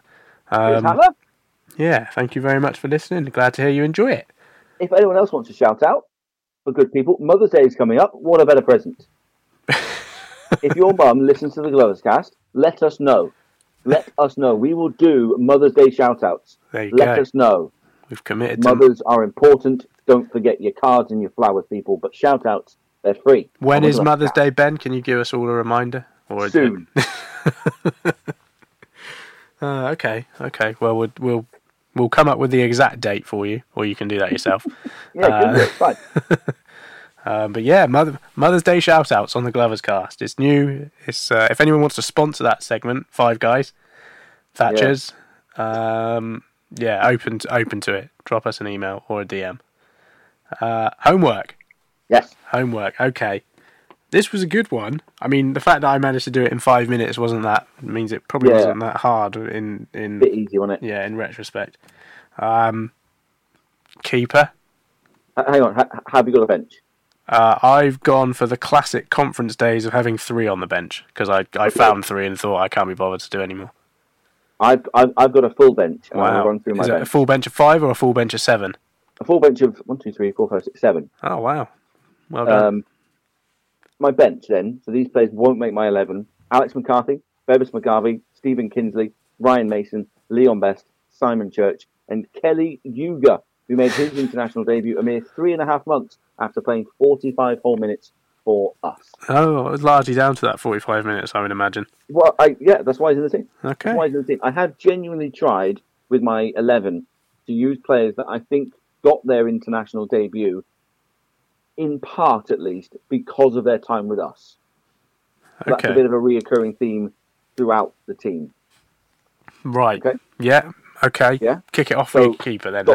Um, Hannah. yeah, thank you very much for listening. Glad to hear you enjoy it. If anyone else wants to shout out for good people, Mother's Day is coming up. What a better present! if your mum listens to the Glovers cast, let us know. Let us know. We will do Mother's Day shout outs. There you Let go. us know. We've committed to. Mothers are important. Don't forget your cards and your flowers, people. But shout outs, they're free. when is Mother's. Day, Ben? Can you give us all a reminder? Or Soon. Uh, okay, okay. Well, we'll we'll we'll come up with the exact date for you, or you can do that yourself. Yeah, Uh, good. Fine. Um, but yeah, Mother, Mother's Day shout outs on the Glovers cast. It's new. It's uh, if anyone wants to sponsor that segment, five guys, Thatchers, um, yeah, open to, open to it. Drop us an email or a DM. Uh, homework, Yes. homework. Okay, This was a good one. I mean, the fact that I managed to do it in five minutes wasn't that means it probably Yeah. wasn't that hard in in Bit easy on it. yeah in retrospect. Um, keeper. Hang on, ha- have you got a bench? Uh, I've gone for the classic conference days of having three on the bench because I I found three and thought I can't be bothered to do anymore. I've I've, I've got a full bench. Wow, run through my is it a full bench of five or a full bench of seven? A full bench of one, two, three, four, five, six, seven. Oh wow, well done. Um, my bench then. So these players won't make my eleven. Alex McCarthy, Bevis Mugabi, Stephen Kingsley, Ryan Mason, Leon Best, Simon Church, and Kelly Youga, who made his international debut a mere three and a half months after playing 45 whole minutes for us. oh, it was largely down to that forty-five minutes, I would imagine. Well, I, yeah, that's why he's in the team. Okay. That's why he's in the team. I have genuinely tried with my 11 to use players that I think got their international debut, in part at least, because of their time with us. So That's a bit of a reoccurring theme throughout the team. Right. Okay. Yeah. Okay. Yeah. Kick it off So- your keeper then.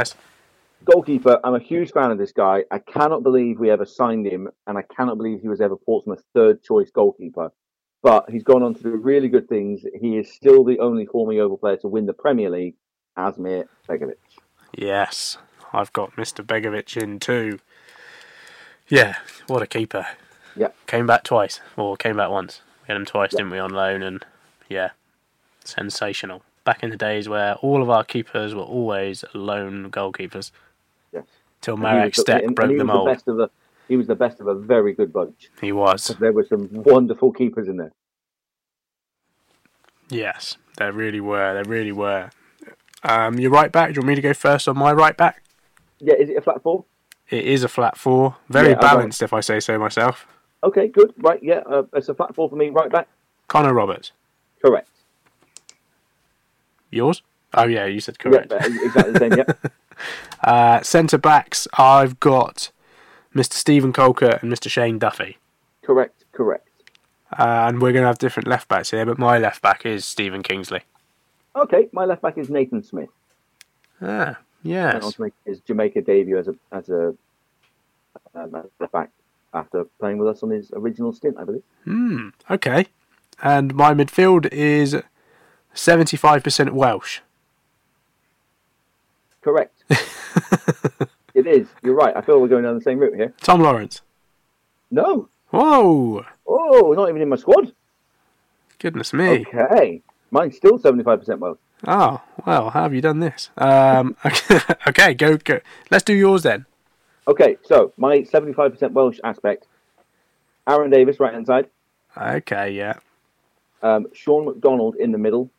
Goalkeeper, I'm a huge fan of this guy. I cannot believe we ever signed him, and I cannot believe he was ever Portsmouth's third choice goalkeeper. But he's gone on to do really good things. He is still the only former Yeovil player to win the Premier League, Asmir Begovic. Yes, I've got Mr. Begovic in too. Yeah, what a keeper. Yeah. Came back twice, or came back once. We had him twice, didn't we, on loan? And yeah, sensational. Back in the days where all of our keepers were always lone goalkeepers. Till Marek Stech broke the was mould. best of a, he was the best of a very good bunch. He was. There were some wonderful keepers in there. Yes, there really were. There really were. Um, your right back. Do you want me to go first on my right back? Yeah, is it a flat four? It is a flat four, very Yeah, balanced, if I say so myself. Okay, good. Right, yeah, uh, it's a flat four for me. Right back, Connor Roberts. correct. Yours? Oh yeah, you said correct. uh, exactly the same. Yeah. Uh, Centre backs, I've got Mr. Stephen Colker and Mr. Shane Duffy. correct, correct. Uh, and we're going to have different left backs here, but my left back is Stephen Kingsley. Okay, my left back is Nathan Smith. Ah, yes. his Jamaica debut as a as a um, a back after playing with us on his original stint, I believe. Hmm, okay. And my midfield is 75% Welsh. Correct. it is. You're right. I feel we're going down the same route here. Tom Lawrence. No. Whoa! Oh, not even in my squad. Goodness me. Okay. Mine's still 75% Welsh. Oh, well, how have you done this? Um, okay, go, go. Let's do yours then. Okay, so my 75% Welsh aspect Aaron Davies, right hand side. Okay, yeah. Um, Shaun MacDonald in the middle.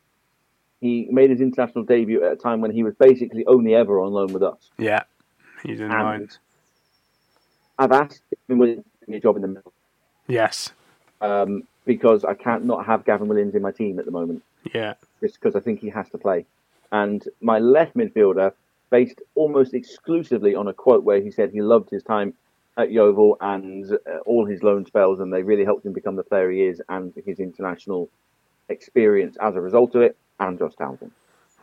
He made his international debut at a time when he was basically only ever on loan with us. Yeah. He's in mine. I've asked him to give me a job in the middle Yes. um, because I can't not have Gavin Williams in my team at the moment. Yeah. just because I think he has to play. And my left midfielder, based almost exclusively on a quote where he said he loved his time at Yeovil and uh, all his loan spells, and they really helped him become the player he is and his international experience as a result of it. And Josh Townsend.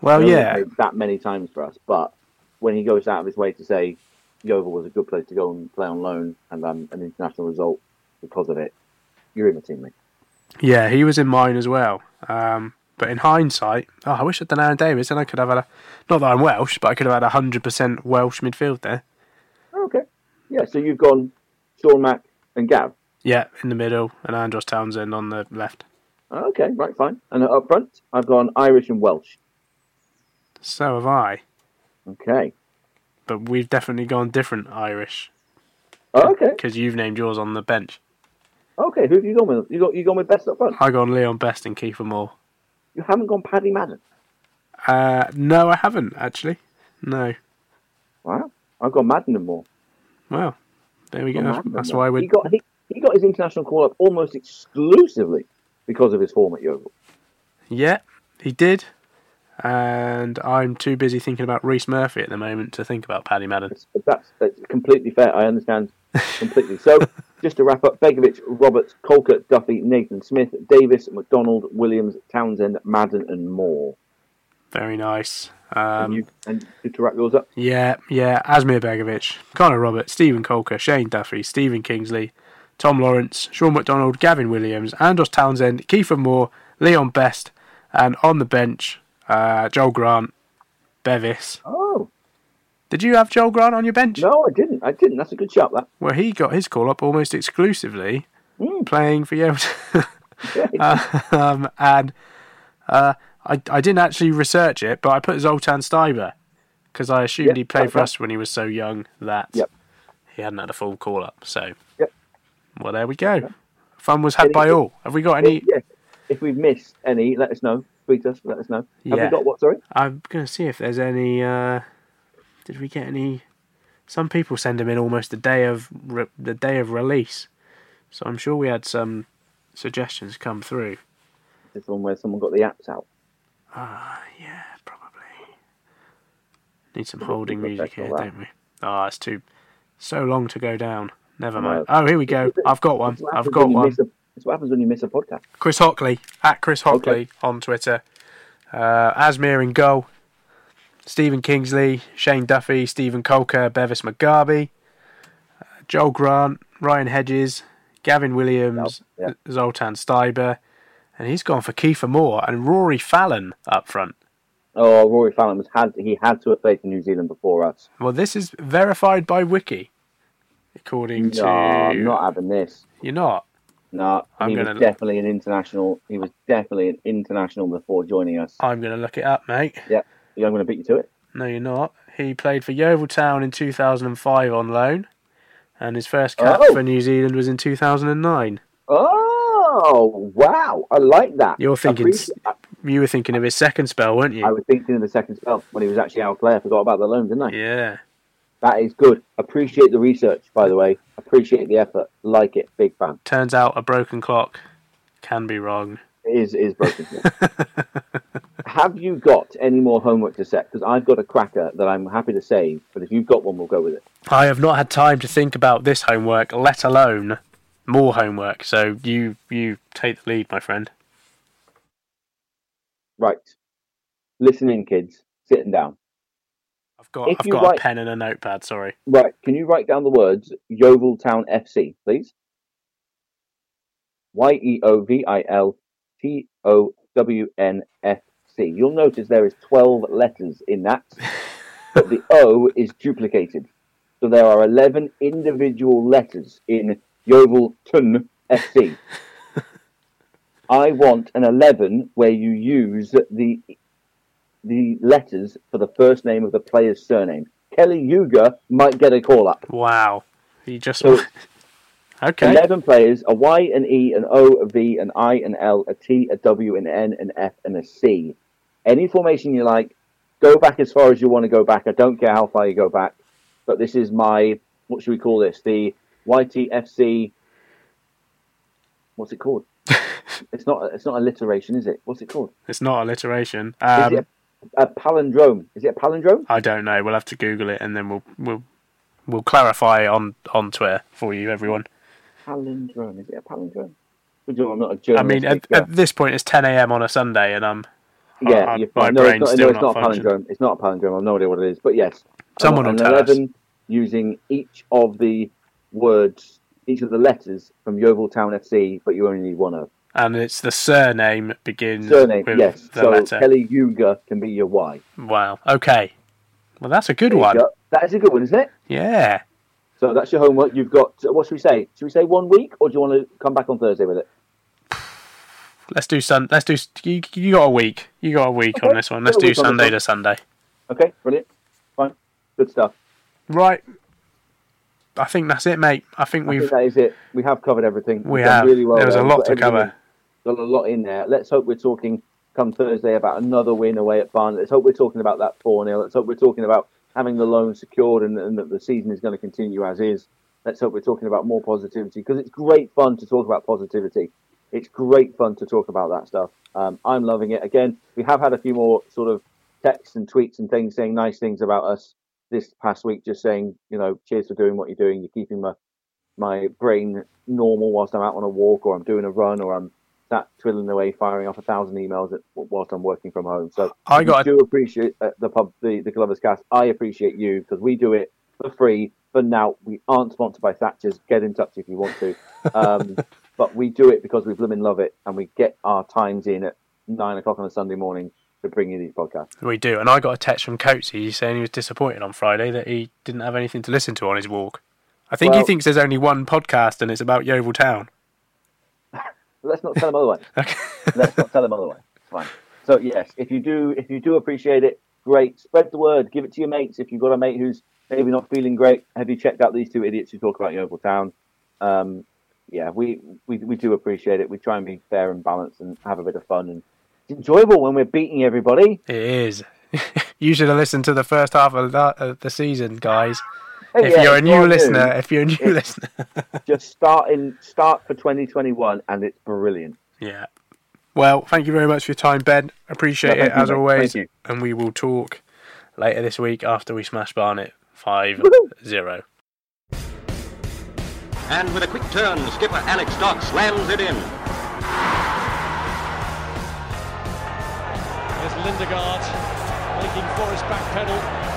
Well, yeah. that many times for us, but when he goes out of his way to say Yeovil was a good place to go and play on loan, and um, an international result because of it, you're in the team, mate. Yeah, he was in mine as well. Um, but in hindsight, oh, I wish I'd done Aaron Davies, and I could have had a. Not that I'm Welsh, but I could have had a hundred percent Welsh midfield there. Okay, yeah. So you've gone Sean Mack and Gav. Yeah, in the middle, and Andros Townsend on the left. Okay, right, fine. And up front, I've gone Irish and Welsh. So have I, Okay. but we've definitely gone different Irish Oh, okay. because you've named yours on the bench. Okay. Who have you gone with? You got you gone with best up front. I gone Leon Best and Kiefer Moore. You haven't gone Paddy Madden. Uh, no, I haven't actually. No. Wow. I've gone Madden and Moore. Well, there we go. That's, that's why we. he got he, he got his international call up almost exclusively because of his form at Yeovil. Yeah, he did. And I'm too busy thinking about Rhys Murphy at the moment to think about Paddy Madden. That's that's completely fair. I understand completely. So just to wrap up: Begovic, Roberts, Colcott, Duffy, Nathan Smith, Davies, MacDonald, Williams, Townsend, Madden, and Moore. Very nice. and Um, you and to wrap yours up. yeah, yeah. Asmir Begovic, Connor Roberts, Stephen Colker, Shane Duffy, Stephen Kingsley, Tom Lawrence, Shaun MacDonald, Gavin Williams, Andros Townsend, Kiefer Moore, Leon Best, and on the bench, uh, Joel Grant, Bevis. Oh Did you have Joel Grant on your bench? no, I didn't. I didn't. That's a good shot. That. Well, he got his call up almost exclusively playing for Yeovil. um, and uh, I, I didn't actually research it, but I put Zoltan Stieber because I assumed Yep, he played for us when he was so young that Yep. he hadn't had a full call up. So. Well, there we go. Fun was had Any- by all. Have we got any? Yeah. If we've missed any, let us know. Tweet us. Let us know. Have Yeah. we got what? Sorry. I'm going to see if there's any. Uh, did we get any? Some people send them in almost the day of re- the day of release, so I'm sure we had some suggestions come through. This one where someone got the apps out. Ah, yeah, probably. Need some holding music here, don't we? Oh, it's too so long to go down. Never No. mind. Oh, here we go. I've got one. I've got one. a- That's what happens when you miss a podcast. Chris Hockley at Chris Hockley Okay. on Twitter. Uh, Asmir in goal. Stephen Kingsley, Shane Duffy, Steven Caulker, Bevis Mugabi, uh, Joel Grant, Ryan Hedges, Gavin Williams, Yeah, Zoltan Stieber, and he's gone for Kiefer Moore and Rory Fallon up front. Oh, Rory Fallon was had he had to have played for New Zealand before us. Well, this is verified by Wiki, according to. No, I'm not having this. You're not. No, I'm he was gonna- definitely an international. He was definitely an international before joining us. I'm going to look it up, mate. Yeah, I'm going to beat you to it. No, you're not. He played for Yeovil Town in 2005 on loan, and his first cap Oh. for New Zealand was in 2009. Oh, wow! I like that. You're thinking, you were thinking of his second spell, weren't you? I was thinking of the second spell when he was actually our player. Forgot about the loan, didn't I? Yeah. That is good. Appreciate the research, by the way. Appreciate the effort. Like it. Big fan. Turns out a broken clock can be wrong. It is it is broken. Have you got any more homework to set? Because I've got a cracker that I'm happy to save. But if you've got one, we'll go with it. I have not had time to think about this homework, let alone more homework. So you you take the lead, my friend. Right. Listen in, kids. Sitting down. I've got If I've got a write- pen and a notepad. Sorry. Right. Can you write down the words Yeovil Town FC, please? Y E O V I L T O W N F C. You'll notice there is 12 letters in that, but the O is duplicated. So there are 11 individual letters in Yeovil Town FC. I want an 11 where you use the the letters for the first name of the player's surname. Kelly Youga might get a call up. Wow. You just So- okay. 11 players, a Y, an E, an O, a V, an I, an L, a T, a W, an N, an F, and a C. Any formation you like, go back as far as you want to go back. I don't care how far you go back. But this is my, what should we call this? The YTFC, what's it called? it's not it's not alliteration, is it? What's it called? It's not alliteration. Um, a, palindrome? Is it a palindrome? I don't know. We'll have to Google it and then we'll we'll we'll clarify on on Twitter for you, everyone. Palindrome. Is it a palindrome? I'm not a I journalist. mean, at, at this point, it's 10 a.m. on a Sunday, and I'm Yeah, I- my. No, brain's it's not, still no, it's not not a palindrome. It's not a palindrome. I've no idea what it is. But yes. Someone will an tell us. 11 using each of the words, each of the letters from Yeovil Town FC, but you only need one of. And it's the surname begins Surname, with yes. the So letter. Kelly Youga can be your Y. Wow. Okay. Well, that's a good There one. go. That is a good one, isn't it? Yeah. So that's your homework. You've got, what should we say? Should we say one week, or do you want to come back on Thursday with it? Let's do sun. Let's do. You, you got a week. You got a week on this one. Let's do on Sunday to Sunday. Okay, brilliant. Fine. Good stuff. Right. I think that's it, mate. I think I think we've. that is it. We have covered everything. We We've have. Really well There was a lot to cover. Got a lot in there. Let's hope we're talking come Thursday about another win away at Barnet. Let's hope we're talking about that 4 0. Let's hope we're talking about having the loan secured and, and that the season is going to continue as is. Let's hope we're talking about more positivity because it's great fun to talk about positivity. It's great fun to talk about that stuff. Um, I'm loving it. Again, we have had a few more sort of texts and tweets and things saying nice things about us this past week, just saying, you know, cheers for doing what you're doing. You're keeping my my brain normal whilst I'm out on a walk or I'm doing a run or I'm sat twiddling away firing off a thousand emails at, whilst I'm working from home. So I got. do appreciate uh, the pub, the, the Glover's cast. I appreciate you because we do it for free for now. We aren't sponsored by Thatcher's. Get in touch if you want to. Um, but we do it because we blooming love it, and we get our times in at nine o'clock on a Sunday morning to bring you these podcasts. We do. And I got a text from Coatsy saying he was disappointed on Friday that he didn't have anything to listen to on his walk. I think Well- he thinks there's only one podcast and it's about Yeovil Town. Let's not tell him otherwise. Okay. Let's not tell him otherwise. It's fine. So yes, if you do, if you do appreciate it, great. Spread the word. Give it to your mates. If you've got a mate who's maybe not feeling great, have you checked out these two idiots who talk about Yeovil Town? Um, yeah, we, we we do appreciate it. We try and be fair and balanced and have a bit of fun and it's enjoyable when we're beating everybody. It is. you should have listened to the first half of the, of the season, guys. Hey, If yeah, you're a it's new all listener, new. if you're a new It's- listener, just start in start for 2021 and it's brilliant. yeah. Well, thank you very much for your time, Ben. Appreciate Yeah, it you, as mate. always. Thank you. And we will talk later this week after we smash Barnet 5 0. And with a quick turn, skipper Alex Dock slams it in. There's Lindegaard making for his back pedal.